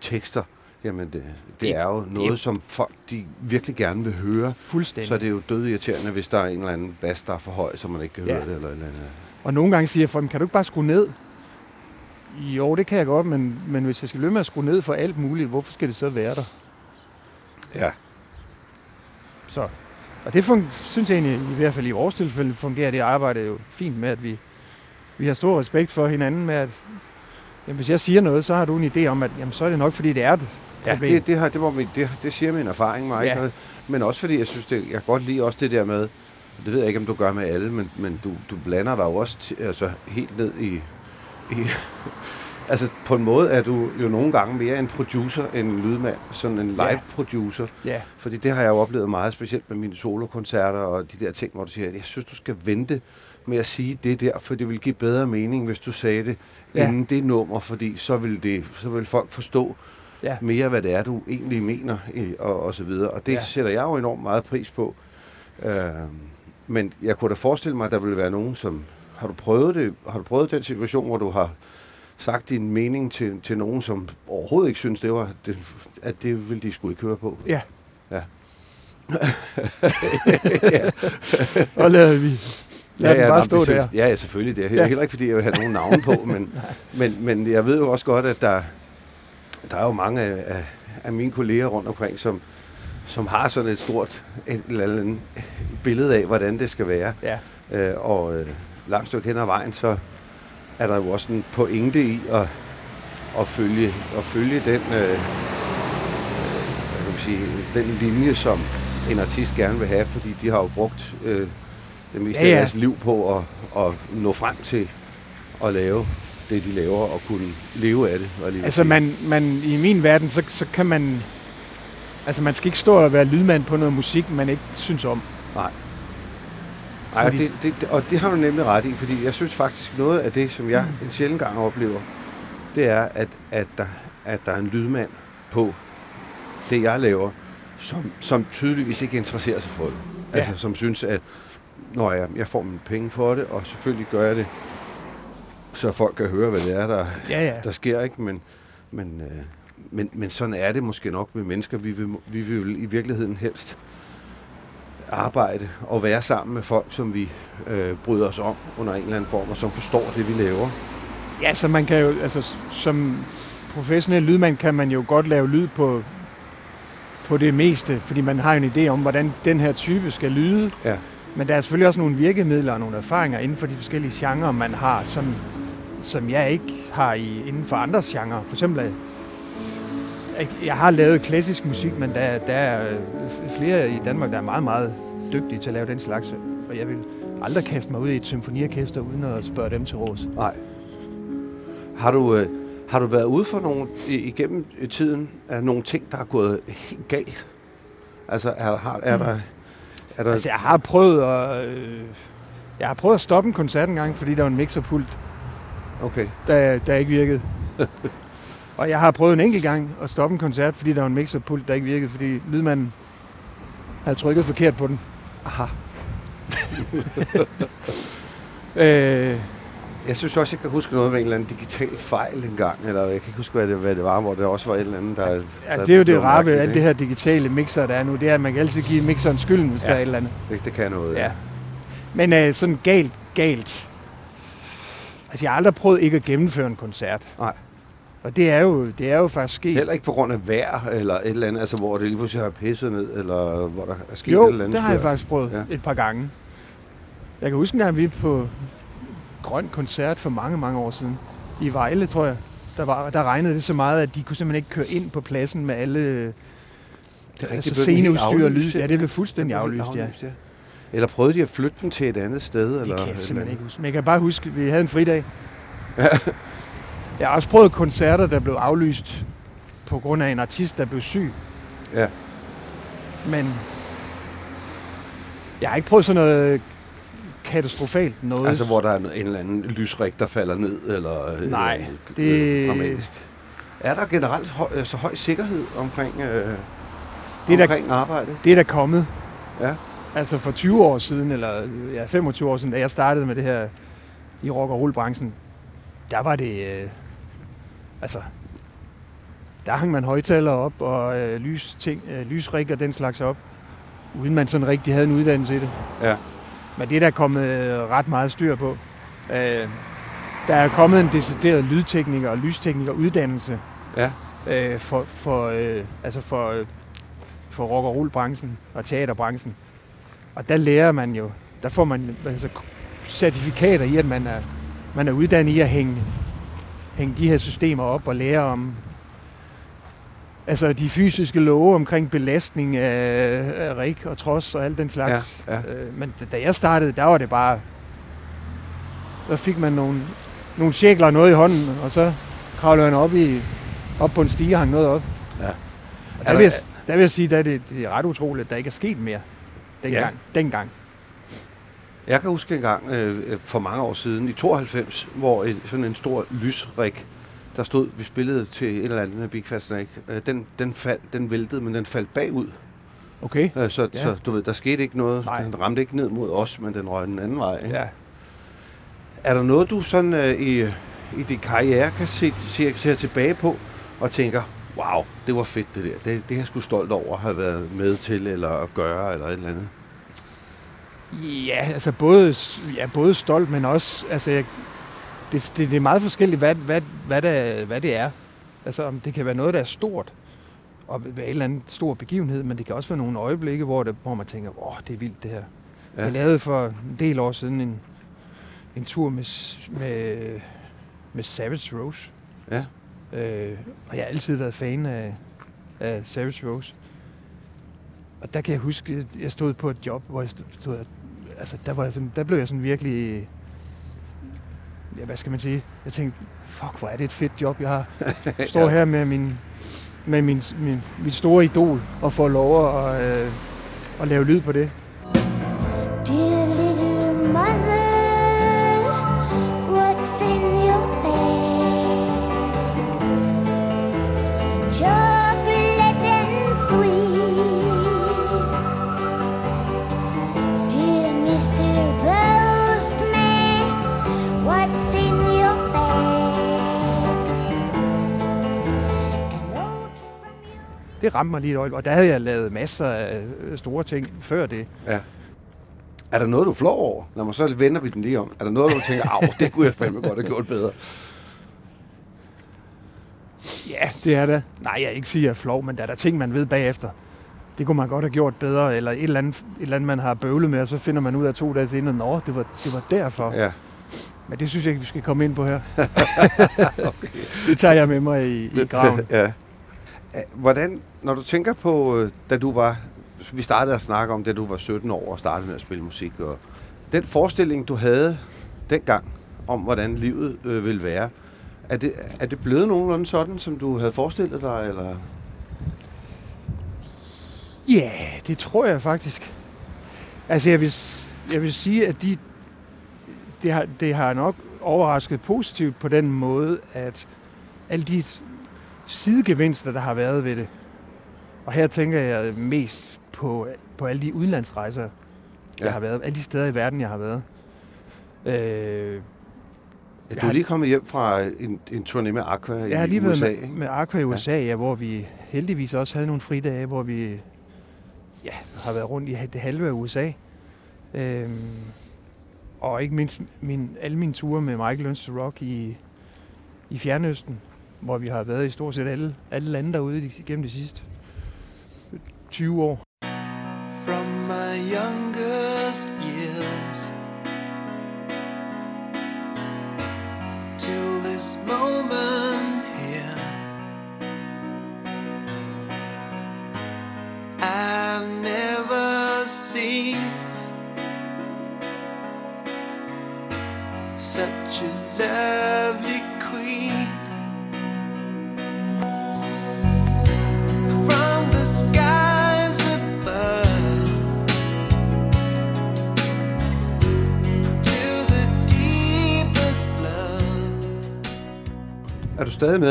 tekster, jamen det, det, Det- er jo det- noget, som folk de virkelig gerne vil høre. Fuldstændig. Så det er jo død irriterende, hvis der er en eller anden bas, der er for høj, så man ikke kan Ja. høre det. Eller, eller andet. Og nogle gange siger jeg for dem, kan du ikke bare skrue ned? Jo, det kan jeg godt, men, men hvis jeg skal løbe med at skrue ned for alt muligt, hvorfor skal det så være der? Ja, Så. Og det fun- synes jeg egentlig, i hvert fald i vores tilfælde, fungerer det arbejde jo fint med, at vi, vi har stor respekt for hinanden med, at jamen, hvis jeg siger noget, så har du en idé om, at jamen, så er det nok, fordi det er et ja problem. det, det, har, det, må min, det, det siger min erfaring mig. Ja. Ikke? Men også fordi, jeg synes, det, jeg kan godt lide også det der med, det ved jeg ikke, om du gør med alle, men, men du, du blander dig jo også til, altså, helt ned i, i Altså på en måde er du jo nogle gange mere en producer end en lydmand, sådan en live producer. Ja, Fordi det har jeg jo oplevet meget, specielt med mine solokoncerter og de der ting, hvor du siger, jeg synes, du skal vente med at sige det der, for det vil give bedre mening, hvis du sagde det Ja. inden det nummer, fordi så vil, det, så vil folk forstå ja. mere, hvad det er, du egentlig mener, og, og så videre. Og det ja. sætter jeg jo enormt meget pris på. Øh, men jeg kunne da forestille mig, at der ville være nogen, som... Har du prøvet det? Har du prøvet den situation, hvor du har sagt din mening til, til nogen, som overhovedet ikke synes, det var, det, at det ville de skulle ikke høre på? Ja. Ja. Og lader vi lad ja, den bare stå det der. Ja, ja, selvfølgelig. Det er Ja. ja. heller ikke, fordi jeg vil have nogen navn på, men, men, men jeg ved jo også godt, at der, der er jo mange af, af, af mine kolleger rundt omkring, som, som har sådan et stort et eller andet billede af, hvordan det skal være. Ja, Øh, og øh, langt stykke hen ad vejen, så er der jo også en pointe i at, at, følge, at følge den, øh, hvad kan man sige, den linje, som en artist gerne vil have, fordi de har jo brugt øh, det meste Ja, ja, af deres liv på at, at nå frem til at lave det, de laver, og kunne leve af det. at Altså man, man, i min verden, så, så kan man... Altså man skal ikke stå og være lydmand på noget musik, man ikke synes om. Nej, og Fordi- det, det, det, og det har du nemlig ret i, fordi jeg synes faktisk, noget af det, som jeg en sjældent gang oplever, det er, at, at, der, at der er en lydmand på det, jeg laver, som, som tydeligvis ikke interesserer sig for det. Ja. Altså, som synes, at når jeg, jeg får mine penge for det, og selvfølgelig gør jeg det, så folk kan høre, hvad det er, der, Ja, ja. der sker, ikke? Men, men, øh, men, men sådan er det måske nok med mennesker. Vi vil, vi vil i virkeligheden helst arbejde og være sammen med folk, som vi øh, bryder os om under en eller anden form, og som forstår det, vi laver. Ja, så man kan jo, altså som professionel lydmand kan man jo godt lave lyd på, på det meste, fordi man har en idé om, hvordan den her type skal lyde. Ja. Men der er selvfølgelig også nogle virkemidler og nogle erfaringer inden for de forskellige genrer, man har, som, som jeg ikke har i, inden for andres genrer. For eksempel, jeg, har lavet klassisk musik, men der, der er flere i Danmark, der er meget, meget dygtige til at lave den slags. Og jeg vil aldrig kaste mig ud i et symfoniorkester, uden at spørge dem til råds. Nej. Har du, øh, har du været ude for nogle, igennem tiden, af nogle ting, der er gået helt galt? Altså, er, har, er der... Er der Altså, jeg har prøvet at... Øh, jeg har prøvet at stoppe en koncert en gang, fordi der var en mixerpult, okay. der, der ikke virkede. og jeg har prøvet en enkelt gang at stoppe en koncert, fordi der var en mixerpult, der ikke virkede, fordi lydmanden havde trykket forkert på den. Aha. Øh, Jeg synes også, jeg kan huske noget med en eller anden digital fejl engang, eller jeg kan ikke huske, hvad det, hvad det var, hvor det også var et eller andet, der... altså, der det er jo det rare ved alt det her digitale mixer, der er nu, det er, at man kan altid give mixeren skylden, hvis Ja. ja. der er et eller andet. Det, det kan noget. Ja. Men øh, sådan galt, galt. Altså, jeg har aldrig prøvet ikke at gennemføre en koncert. Nej. Og det er jo, det er jo faktisk sket. Heller ikke på grund af vejr, eller et eller andet, altså hvor det lige pludselig har pisset ned, eller hvor der er sket Jo, et eller andet. det har jeg faktisk prøvet Ja. et par gange. Jeg kan huske en gang, vi på Grøn Koncert for mange, mange år siden. I Vejle, tror jeg. Der, var, der regnede det så meget, at de kunne simpelthen ikke køre ind på pladsen med alle Det er altså sceneudstyr og aflyst, Ja, det blev fuldstændig Den blev helt aflyst, ja. ja. Eller prøvede de at flytte den til et andet sted? Det eller kan jeg eller simpelthen andet? ikke huske. Men jeg kan bare huske, at vi havde en fridag. jeg har også prøvet koncerter, der blev aflyst på grund af en artist, der blev syg. Ja. Men jeg har ikke prøvet sådan noget katastrofalt noget. Altså hvor der er en eller anden lysrig, der falder ned, eller et Nej, eller det- øh, dramatisk. Er der generelt høj, øh, så høj sikkerhed omkring, øh, Det er der- omkring arbejde? Det er der kommet. Ja. Altså for 20 år siden, eller ja, 25 år siden, da jeg startede med det her i rock- og rollbranchen, der var det... Øh, altså, der hang man højtalere op og øh, lys ting, øh, lysrig og den slags op, uden man sådan rigtig havde en uddannelse i det. Ja. Men det er der kommet øh, ret meget styr på. Øh, der er kommet en decideret lydtekniker og lystekniker uddannelse Ja. øh, for, for, øh, altså for, øh, for rock- og rollbranchen og teaterbranchen. Og der lærer man jo, der får man altså, certifikater i, at man er, man er uddannet i at hænge, hænge de her systemer op og lære om altså de fysiske love omkring belastning af, af rig og trods og alt den slags. Ja, ja. Øh, men da- jeg startede, der var det bare, der fik man nogle, nogle cirkler og noget i hånden, og så kravlede han op, i, op på en stige og hang noget op. Ja. Og Er der, der- vil jeg, der vil jeg sige, at det, det er ret utroligt, at der ikke er sket mere dengang. Ja. dengang. Jeg kan huske en gang øh, øh, for mange år siden, i 92, hvor et, sådan en stor lysrig, der stod, vi spillede til et eller andet Big Fat Snake, øh, den, den, fald, den væltede, men den faldt bagud. Okay. Øh, så, Ja. så du ved, der skete ikke noget. Nej. Den ramte ikke ned mod os, men den røg den anden vej. Ikke? Ja. Er der noget, du sådan øh, i, i din karriere kan se, se, se tilbage på og tænker, wow, det var fedt det der. Det, det er jeg sgu stolt over at have været med til, eller at gøre, eller et eller andet. Ja, altså både, ja, både stolt, men også, altså, jeg, det, det, det er meget forskelligt, hvad, hvad, hvad, det, hvad det er. Altså, om det kan være noget, der er stort, og være en eller anden stor begivenhed, men det kan også være nogle øjeblikke, hvor, det, hvor man tænker, åh, det er vildt det her. Ja. Jeg lavede for en del år siden en, en tur med, med, med Savage Rose. Ja. Øh, og jeg har altid været fan af, af Savage Rose. Og der kan jeg huske, at jeg stod på et job, hvor jeg stod, stod altså der, var jeg sådan, der blev jeg sådan virkelig, ja, hvad skal man sige, jeg tænkte, fuck, hvor er det et fedt job, jeg har. Står her med min, med min, min, mit store idol og får lov at, øh, at lave lyd på det. Det ramte mig lige et øjeblik, og der havde jeg lavet masser af øh, store ting før det. Ja. Er der noget, du flår over? Når man så vender vi den lige om. Er der noget, du tænker, af, det kunne jeg fandme godt have gjort bedre? Ja, det er det. Nej, jeg ikke sige, at jeg er flov, men der er der ting, man ved bagefter. Det kunne man godt have gjort bedre, eller et eller andet, et eller andet man har bøvlet med, og så finder man ud af to dage senere, nå, det var, det var derfor. Ja. Men det synes jeg ikke, vi skal komme ind på her. Det tager jeg med mig i, i graven. ja. Hvordan, når du tænker på, øh, da du var, vi startede at snakke om, da du var 17 år og startede med at spille musik, og den forestilling, du havde dengang om, hvordan livet øh, ville være, er det, er det blevet nogenlunde sådan, som du havde forestillet dig, eller? Ja, det tror jeg faktisk. Altså, jeg vil, jeg vil sige, at de, det, har, det har nok overrasket positivt på den måde, at alle de sidegevinster, der har været ved det, og her tænker jeg mest på, på alle de udlandsrejser, jeg Ja. har været, alle de steder i verden, jeg har været. Øh, Ja, du har- er lige kommet hjem fra en, en turné med Aqua jeg har i lige været USA, med, med Aqua i USA, ja. Ja, hvor vi heldigvis også havde nogle fridage, hvor vi ja, har været rundt i det halve af USA. Øhm, og ikke mindst min, alle mine ture med Michael to Rock i, i Fjernøsten, hvor vi har været i stort set alle, alle lande derude de- gennem de sidste 20 år. from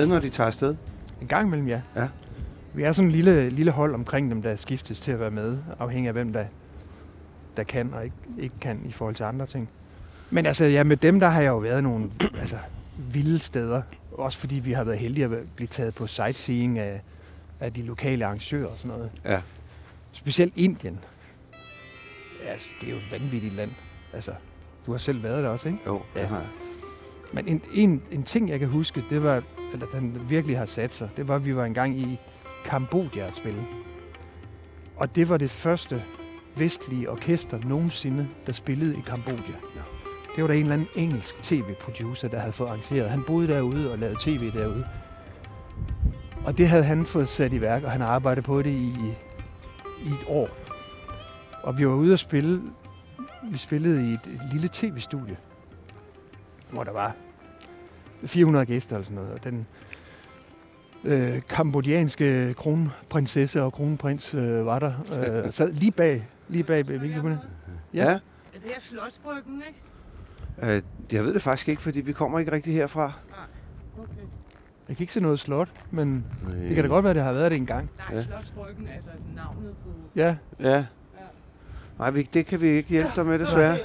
med, når de tager afsted? En gang imellem, ja. Ja. Vi er sådan en lille, lille hold omkring dem, der skiftes til at være med, afhængig af hvem der, der kan og ikke, ikke kan i forhold til andre ting. Men altså, ja, med dem, der har jeg jo været nogle altså, vilde steder. Også fordi vi har været heldige at blive taget på sightseeing af, af de lokale arrangører og sådan noget. Ja. Specielt Indien. Altså, det er jo et vanvittigt land. Altså, du har selv været der også, ikke? Jo, det Ja. har jeg. Men en, en, en ting, jeg kan huske, det var, eller den virkelig har sat sig, det var, at vi var engang i Kambodja at spille. Og det var det første vestlige orkester nogensinde, der spillede i Kambodja. Ja. Det var der en eller anden engelsk tv-producer, der havde fået arrangeret. Han boede derude og lavede tv derude. Og det havde han fået sat i værk, og han har arbejdet på det i, i et år. Og vi var ude at spille, vi spillede i et, et lille tv-studie, hvor der var 400 gæster eller sådan noget. Og den øh, kambodjanske kronprinsesse og kronprins øh, var der. Øh, sad lige bag, lige bag mikrofonen. Ja. Ja. Er det her Slotsbryggen, ikke? Øh, jeg ved det faktisk ikke, fordi vi kommer ikke rigtig herfra. Okay. Jeg kan ikke se noget slot, men Øh, det kan da godt være, det har været det engang. Nej, Ja. Slotsbryggen, altså navnet på... Ja, Ja. Nej, vi, det kan vi ikke hjælpe dig med, desværre.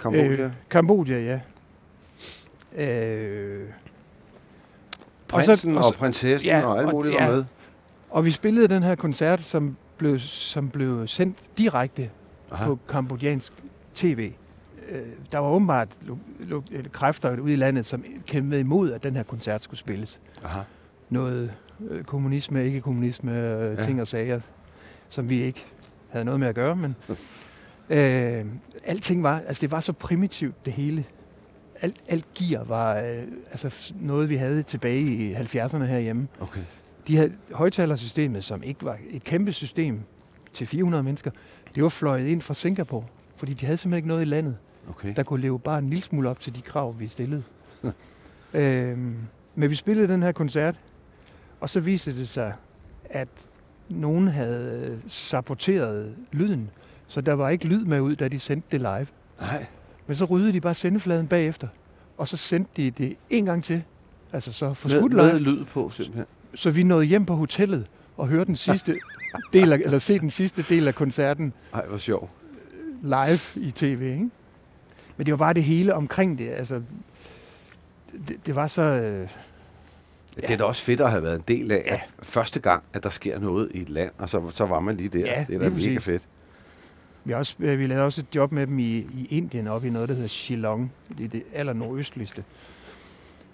Kambodja. Øh, Kambodja, ja. Øh, og så- Prinsen og, og prinsessen ja, og alt og- muligt ja. var med. og vi spillede den her koncert, som blev, som blev sendt direkte Aha. på kambodjansk tv. Øh, der var åbenbart lo- lo- eller kræfter ude i landet, som kæmpede imod, at den her koncert skulle spilles. Aha. Noget øh, kommunisme, ikke kommunisme, øh, Ja. ting og sager, som vi ikke havde noget med at gøre, men øh, alting var, altså det var så primitivt det hele. Alt, alt gear var øh, altså noget, vi havde tilbage i 70'erne herhjemme. Okay. de havde højtalersystemet, som ikke var et kæmpe system til 400 mennesker, det var fløjet ind fra Singapore, fordi de havde simpelthen ikke noget i landet, Okay. der kunne leve bare en lille smule op til de krav, vi stillede. øhm, men vi spillede den her koncert, og så viste det sig, at nogen havde saboteret lyden, så der var ikke lyd med ud, da de sendte det live. Nej. Men så ryddede de bare sendefladen bagefter, og så sendte de det en gang til. Altså så Med, forskudt med live, lyd på, simpelthen. så vi nåede hjem på hotellet og hørte den sidste del af, eller se den sidste del af koncerten Ej, hvor sjov. live i tv, ikke? Men det var bare det hele omkring det, altså det, det var så... Øh, Ja. Det er da også fedt at have været en del af, at første gang, at der sker noget i et land, og så, så var man lige der. Ja, det er da mega fedt. Vi, også, øh, vi lavede også et job med dem i, i Indien, oppe i noget, der hedder Shillong. Det er det aller nordøstligste.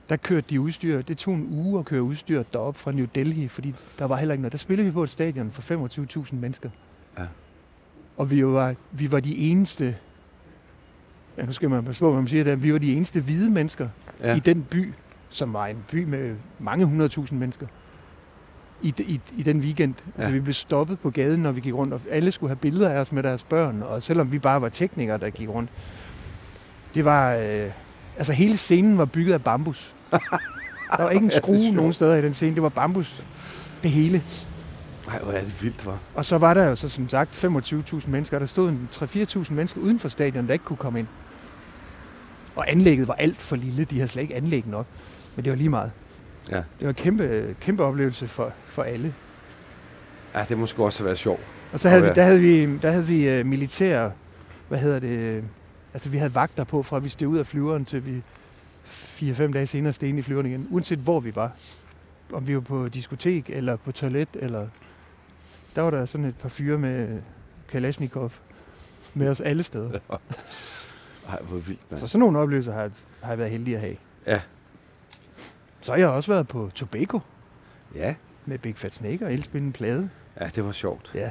Der kørte de udstyr. Det tog en uge at køre udstyr derop fra New Delhi, fordi der var heller ikke noget. Der spillede vi på et stadion for 25.000 mennesker. Ja. Og vi var, vi var de eneste, ja, nu skal man passe på, hvad man siger der, vi var de eneste hvide mennesker ja. i den by, som var en by med mange hundredtusind mennesker. I, i, I den weekend. Ja. Altså, Ja. vi blev stoppet på gaden, når vi gik rundt, og alle skulle have billeder af os med deres børn, og selvom vi bare var teknikere, der gik rundt. Det var... Øh, altså, hele scenen var bygget af bambus. Der var ikke en skrue nogen steder i den scene. Det var bambus. Det hele. Ej, hvor er det vildt, var. Og så var der jo så som sagt 25.000 mennesker. Der stod en 3-4.000 mennesker uden for stadion, der ikke kunne komme ind. Og anlægget var alt for lille. De havde slet ikke anlæg nok. Men det var lige meget. Ja. Det var en kæmpe, kæmpe oplevelse for, for alle. Ja, det må sgu også have været sjovt. Og så havde vi, der havde vi, der havde vi uh, militære, hvad hedder det, øh, altså vi havde vagter på, fra vi steg ud af flyveren, til vi 4-5 dage senere steg ind i flyveren igen, uanset hvor vi var. Om vi var på diskotek, eller på toilet, eller... Der var der sådan et par fyre med Kalashnikov med os alle steder. Ej, hvor vildt, mand. Så sådan nogle oplevelser har, har jeg været heldig at have. Ja. Så har jeg også været på Tobago Ja. med Big Fat Snake og elspille en plade. Ja, det var sjovt. Ja.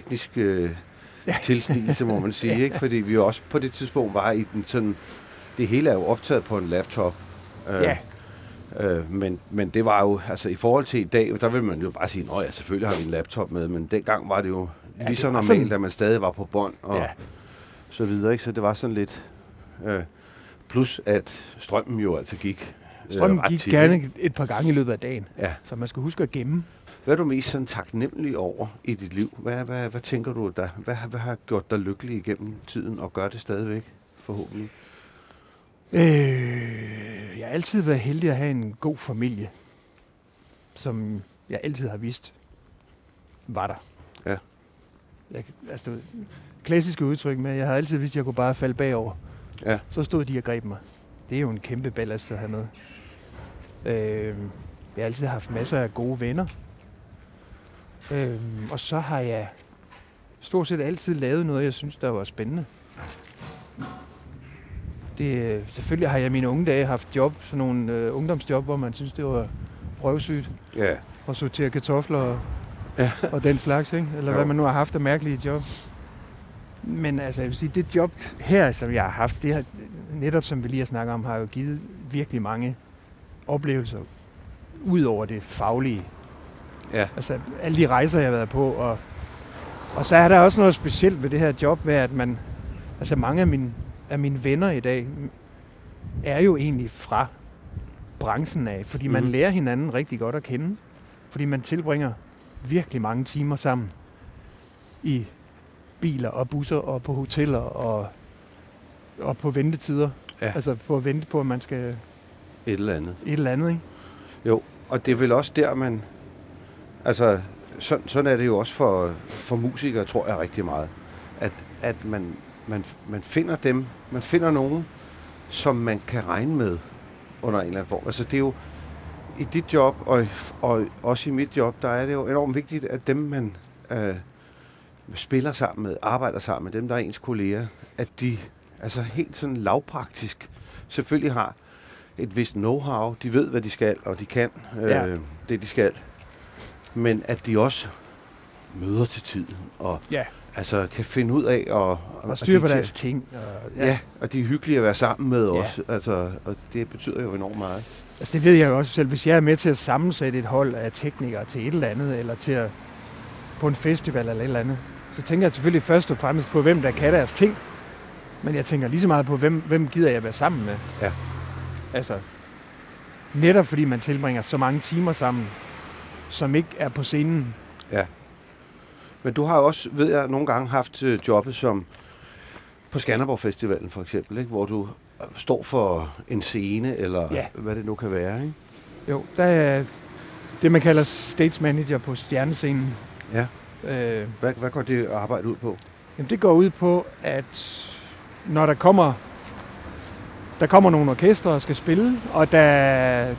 Teknisk øh, tilsnigelse, må man sige, ikke? Fordi vi også på det tidspunkt var i den sådan... Det hele er jo optaget på en laptop. Øh, Ja. Øh, men, men det var jo, altså i forhold til i dag, der vil man jo bare sige, at ja, selvfølgelig har vi en laptop med, men dengang var det jo Ja, lige så normalt, sådan- at man stadig var på bånd og Ja. så videre, ikke? Så det var sådan lidt... Øh, plus at strømmen jo altså gik øh, Strømmen gik gerne et par gange i løbet af dagen, Ja. så man skal huske at gemme. Hvad er du mest sådan taknemmelig over i dit liv? Hvad, hvad, hvad tænker du, der, hvad, hvad har gjort dig lykkelig igennem tiden, og gør det stadigvæk, forhåbentlig? Øh, jeg har altid været heldig at have en god familie, som jeg altid har vidst var der. Ja. Jeg, altså, ved, klassiske udtryk med, jeg har altid vidst, at jeg kunne bare falde bagover. Ja. Så stod de og greb mig. Det er jo en kæmpe ballast at have med. Øh, jeg har altid haft masser af gode venner. Øh, og så har jeg stort set altid lavet noget, jeg synes, der var spændende. Det, selvfølgelig har jeg mine unge dage haft job, sådan nogle øh, ungdomsjob, hvor man synes, det var røvsygt Ja, at sortere kartofler og, Ja. og den slags, ikke? Eller Jo. hvad man nu har haft af mærkelige job. Men altså, jeg vil sige, det job her, som jeg har haft, det har netop, som vi lige har snakket om, har jo givet virkelig mange oplevelser ud over det faglige. Ja. Altså alle de rejser, jeg har været på. Og, og så er der også noget specielt ved det her job med, at man, altså mange af mine, af mine venner i dag, er jo egentlig fra branchen af, fordi man Mhm. lærer hinanden rigtig godt at kende. Fordi man tilbringer virkelig mange timer sammen i biler og busser og på hoteller og, og på ventetider. Ja. Altså på at vente på, at man skal et Et eller andet. eller andet, ikke? Jo, og det er vel også der, man... Altså, sådan, sådan er det jo også for, for musikere, tror jeg rigtig meget. At, at man, man, man finder dem, man finder nogen, som man kan regne med under en eller anden form. Altså, det er jo i dit job, og, og også i mit job, der er det jo enormt vigtigt, at dem, man øh, spiller sammen med, arbejder sammen med, dem, der er ens kolleger, at de altså helt sådan lavpraktisk selvfølgelig har et vist know-how. De ved, hvad de skal, og de kan øh, Ja. det, de skal. Men at de også møder til tiden, og Ja. altså kan finde ud af, og, Og styr på de- deres ting. Og, Ja. ja, og de er hyggelige at være sammen med Ja. også. Altså, og det betyder jo enormt meget. Altså det ved jeg jo også selv. Hvis jeg er med til at sammensætte et hold af teknikere til et eller andet, eller til at, på en festival eller et eller andet, så tænker jeg selvfølgelig først og fremmest på, hvem der kan deres ting. Men jeg tænker lige så meget på, hvem, hvem gider jeg være sammen med. Ja. Altså, netop fordi man tilbringer så mange timer sammen, som ikke er på scenen. Men du har også, ved jeg, nogle gange haft øh, jobbet som på Skanderborg Festivalen for eksempel, ikke? hvor du øh, står for en scene, eller Ja. hvad det nu kan være. Ikke? Jo, der er det, man kalder stage manager på stjernescenen. Ja. Øh, Hvad, hvad går det arbejde ud på? Jamen, det går ud på, at når der kommer, der kommer nogle orkestre og skal spille, og der,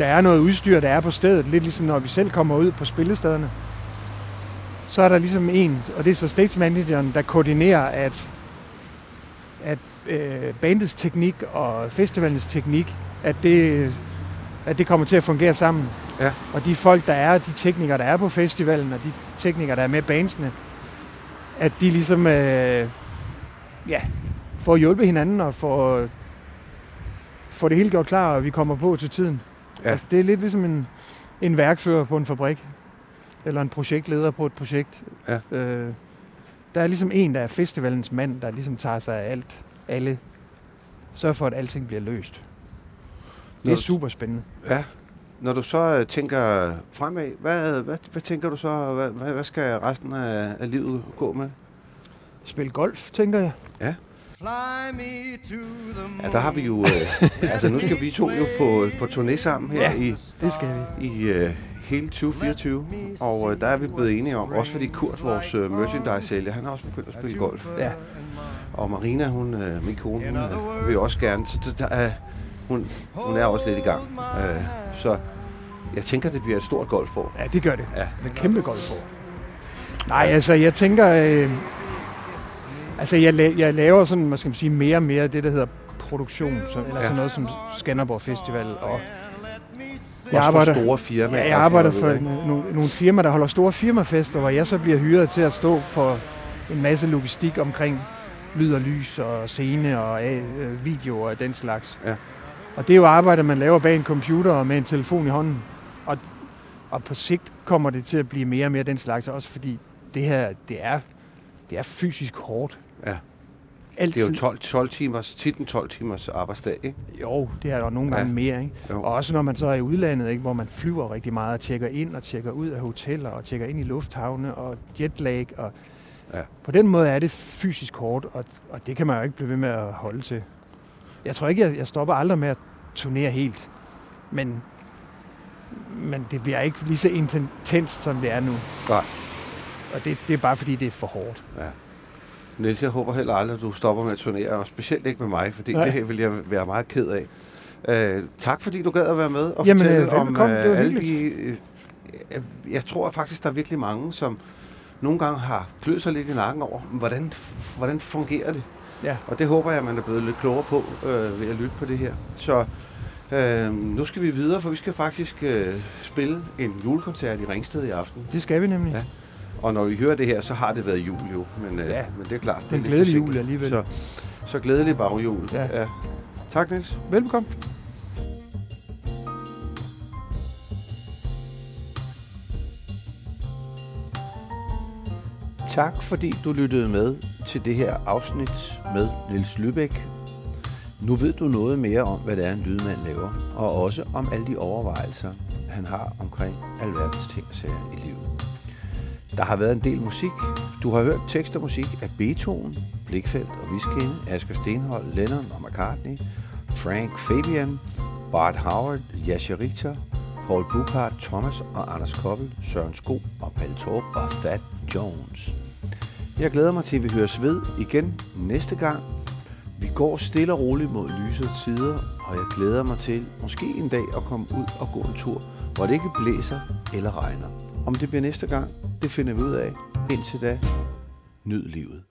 der er noget udstyr, der er på stedet, lidt ligesom når vi selv kommer ud på spillestederne, så er der ligesom en, og det er så stage manageren, der koordinerer, at, at øh, bandets teknik og festivalens teknik, at det, at det kommer til at fungere sammen. Ja. Og de folk, der er, de teknikere, der er på festivalen, og de teknikere, der er med bandsene, at de ligesom øh, ja, får hjulpet hinanden og får, får det hele gjort klar, og vi kommer på til tiden. Ja. Altså, det er lidt ligesom en, en værkfører på en fabrik, eller en projektleder på et projekt. Ja. Øh, der er ligesom en, der er festivalens mand, der ligesom tager sig af alt, alle, sørger for, at alting bliver løst. Det er super spændende. Ja. Når du så øh, tænker fremad, hvad, hvad, hvad tænker du så, hvad, hvad, skal resten af, af livet gå med? Spil golf, tænker jeg. Fly me to the moon. Ja, der har vi jo, øh, altså nu skal vi to jo på, på turné sammen her Ja. i, Det skal vi. i øh, hele 2024, og øh, der er vi blevet enige om, også fordi Kurt, vores øh, merchandise-sælger, han har også begyndt at spille golf. Ja. Og Marina, hun, øh, min kone, hun øh, vil også gerne, så der, er, hun, hun er også lidt i gang. Øh, så jeg tænker, det bliver et stort golfår. Ja, det gør det. Ja. Med kæmpe golfår. Nej, altså, jeg tænker... Øh, altså, jeg, la- jeg laver sådan, hvad skal man sige, mere og mere det, der hedder produktion. Så, eller Ja. sådan noget som Skanderborg Festival. Og Jeg også for store firmaer. Ja, jeg og arbejder for nogle, nogle firmaer, der holder store firmafester, hvor jeg så bliver hyret til at stå for en masse logistik omkring lyd og lys og scene og øh, video og den slags. Ja. Og det er jo arbejde, man laver bag en computer og med en telefon i hånden. Og, og på sigt kommer det til at blive mere og mere den slags, også fordi det her, det er, det er fysisk hårdt. Ja. Altid. Det er jo 12, 12 timers, tit en 12 timers arbejdsdag, ikke? Jo, det er der nogle gange Ja. mere, ikke? Jo. Og også når man så er i udlandet, ikke? hvor man flyver rigtig meget og tjekker ind og tjekker ud af hoteller og tjekker ind i lufthavne og jetlag. Og Ja. På den måde er det fysisk hårdt, og, og det kan man jo ikke blive ved med at holde til. Jeg tror ikke, jeg, jeg stopper aldrig med at turnere helt, men, men det bliver ikke lige så intenst, som det er nu. Nej. Og det, det er bare fordi, det er for hårdt. Niels, jeg håber heller aldrig, at du stopper med at turnere, og specielt ikke med mig, fordi Nej. det vil jeg være meget ked af. Uh, tak fordi du gad at være med og Jamen, fortælle øh, om var alle de... Uh, jeg tror faktisk, der er virkelig mange, som nogle gange har kløet sig lidt i nakken over, hvordan, hvordan fungerer det? Ja. Og det håber jeg, man er blevet lidt klogere på øh, ved at lytte på det her. Så øh, nu skal vi videre, for vi skal faktisk øh, spille en julekoncert i Ringsted i aften. Det skal vi nemlig. Ja. Og når vi hører det her, så har det været jul jo. Men, øh, ja. øh, men det er klart. Det er en glædelig jul alligevel. Så, så glædelig baghjul. Ja. ja. Tak, Niels. Velbekomme. Tak fordi du lyttede med til det her afsnit med Nils Lübeck. Nu ved du noget mere om, hvad det er, en lydmand laver, og også om alle de overvejelser, han har omkring alverdens ting og sager i livet. Der har været en del musik. Du har hørt tekst og musik af Beethoven, Blikfeldt og Viskinde, Asger Stenhold, Lennon og McCartney, Frank Fabian, Bart Howard, Jascha Richter, Paul Buchhardt, Thomas og Anders Koppel, Søren Sko og Palle Torp og Fat Jones. Jeg glæder mig til, at vi høres ved igen næste gang. Vi går stille og roligt mod lysere tider, og jeg glæder mig til måske en dag at komme ud og gå en tur, hvor det ikke blæser eller regner. Om det bliver næste gang, det finder vi ud af. Indtil da, nyd livet.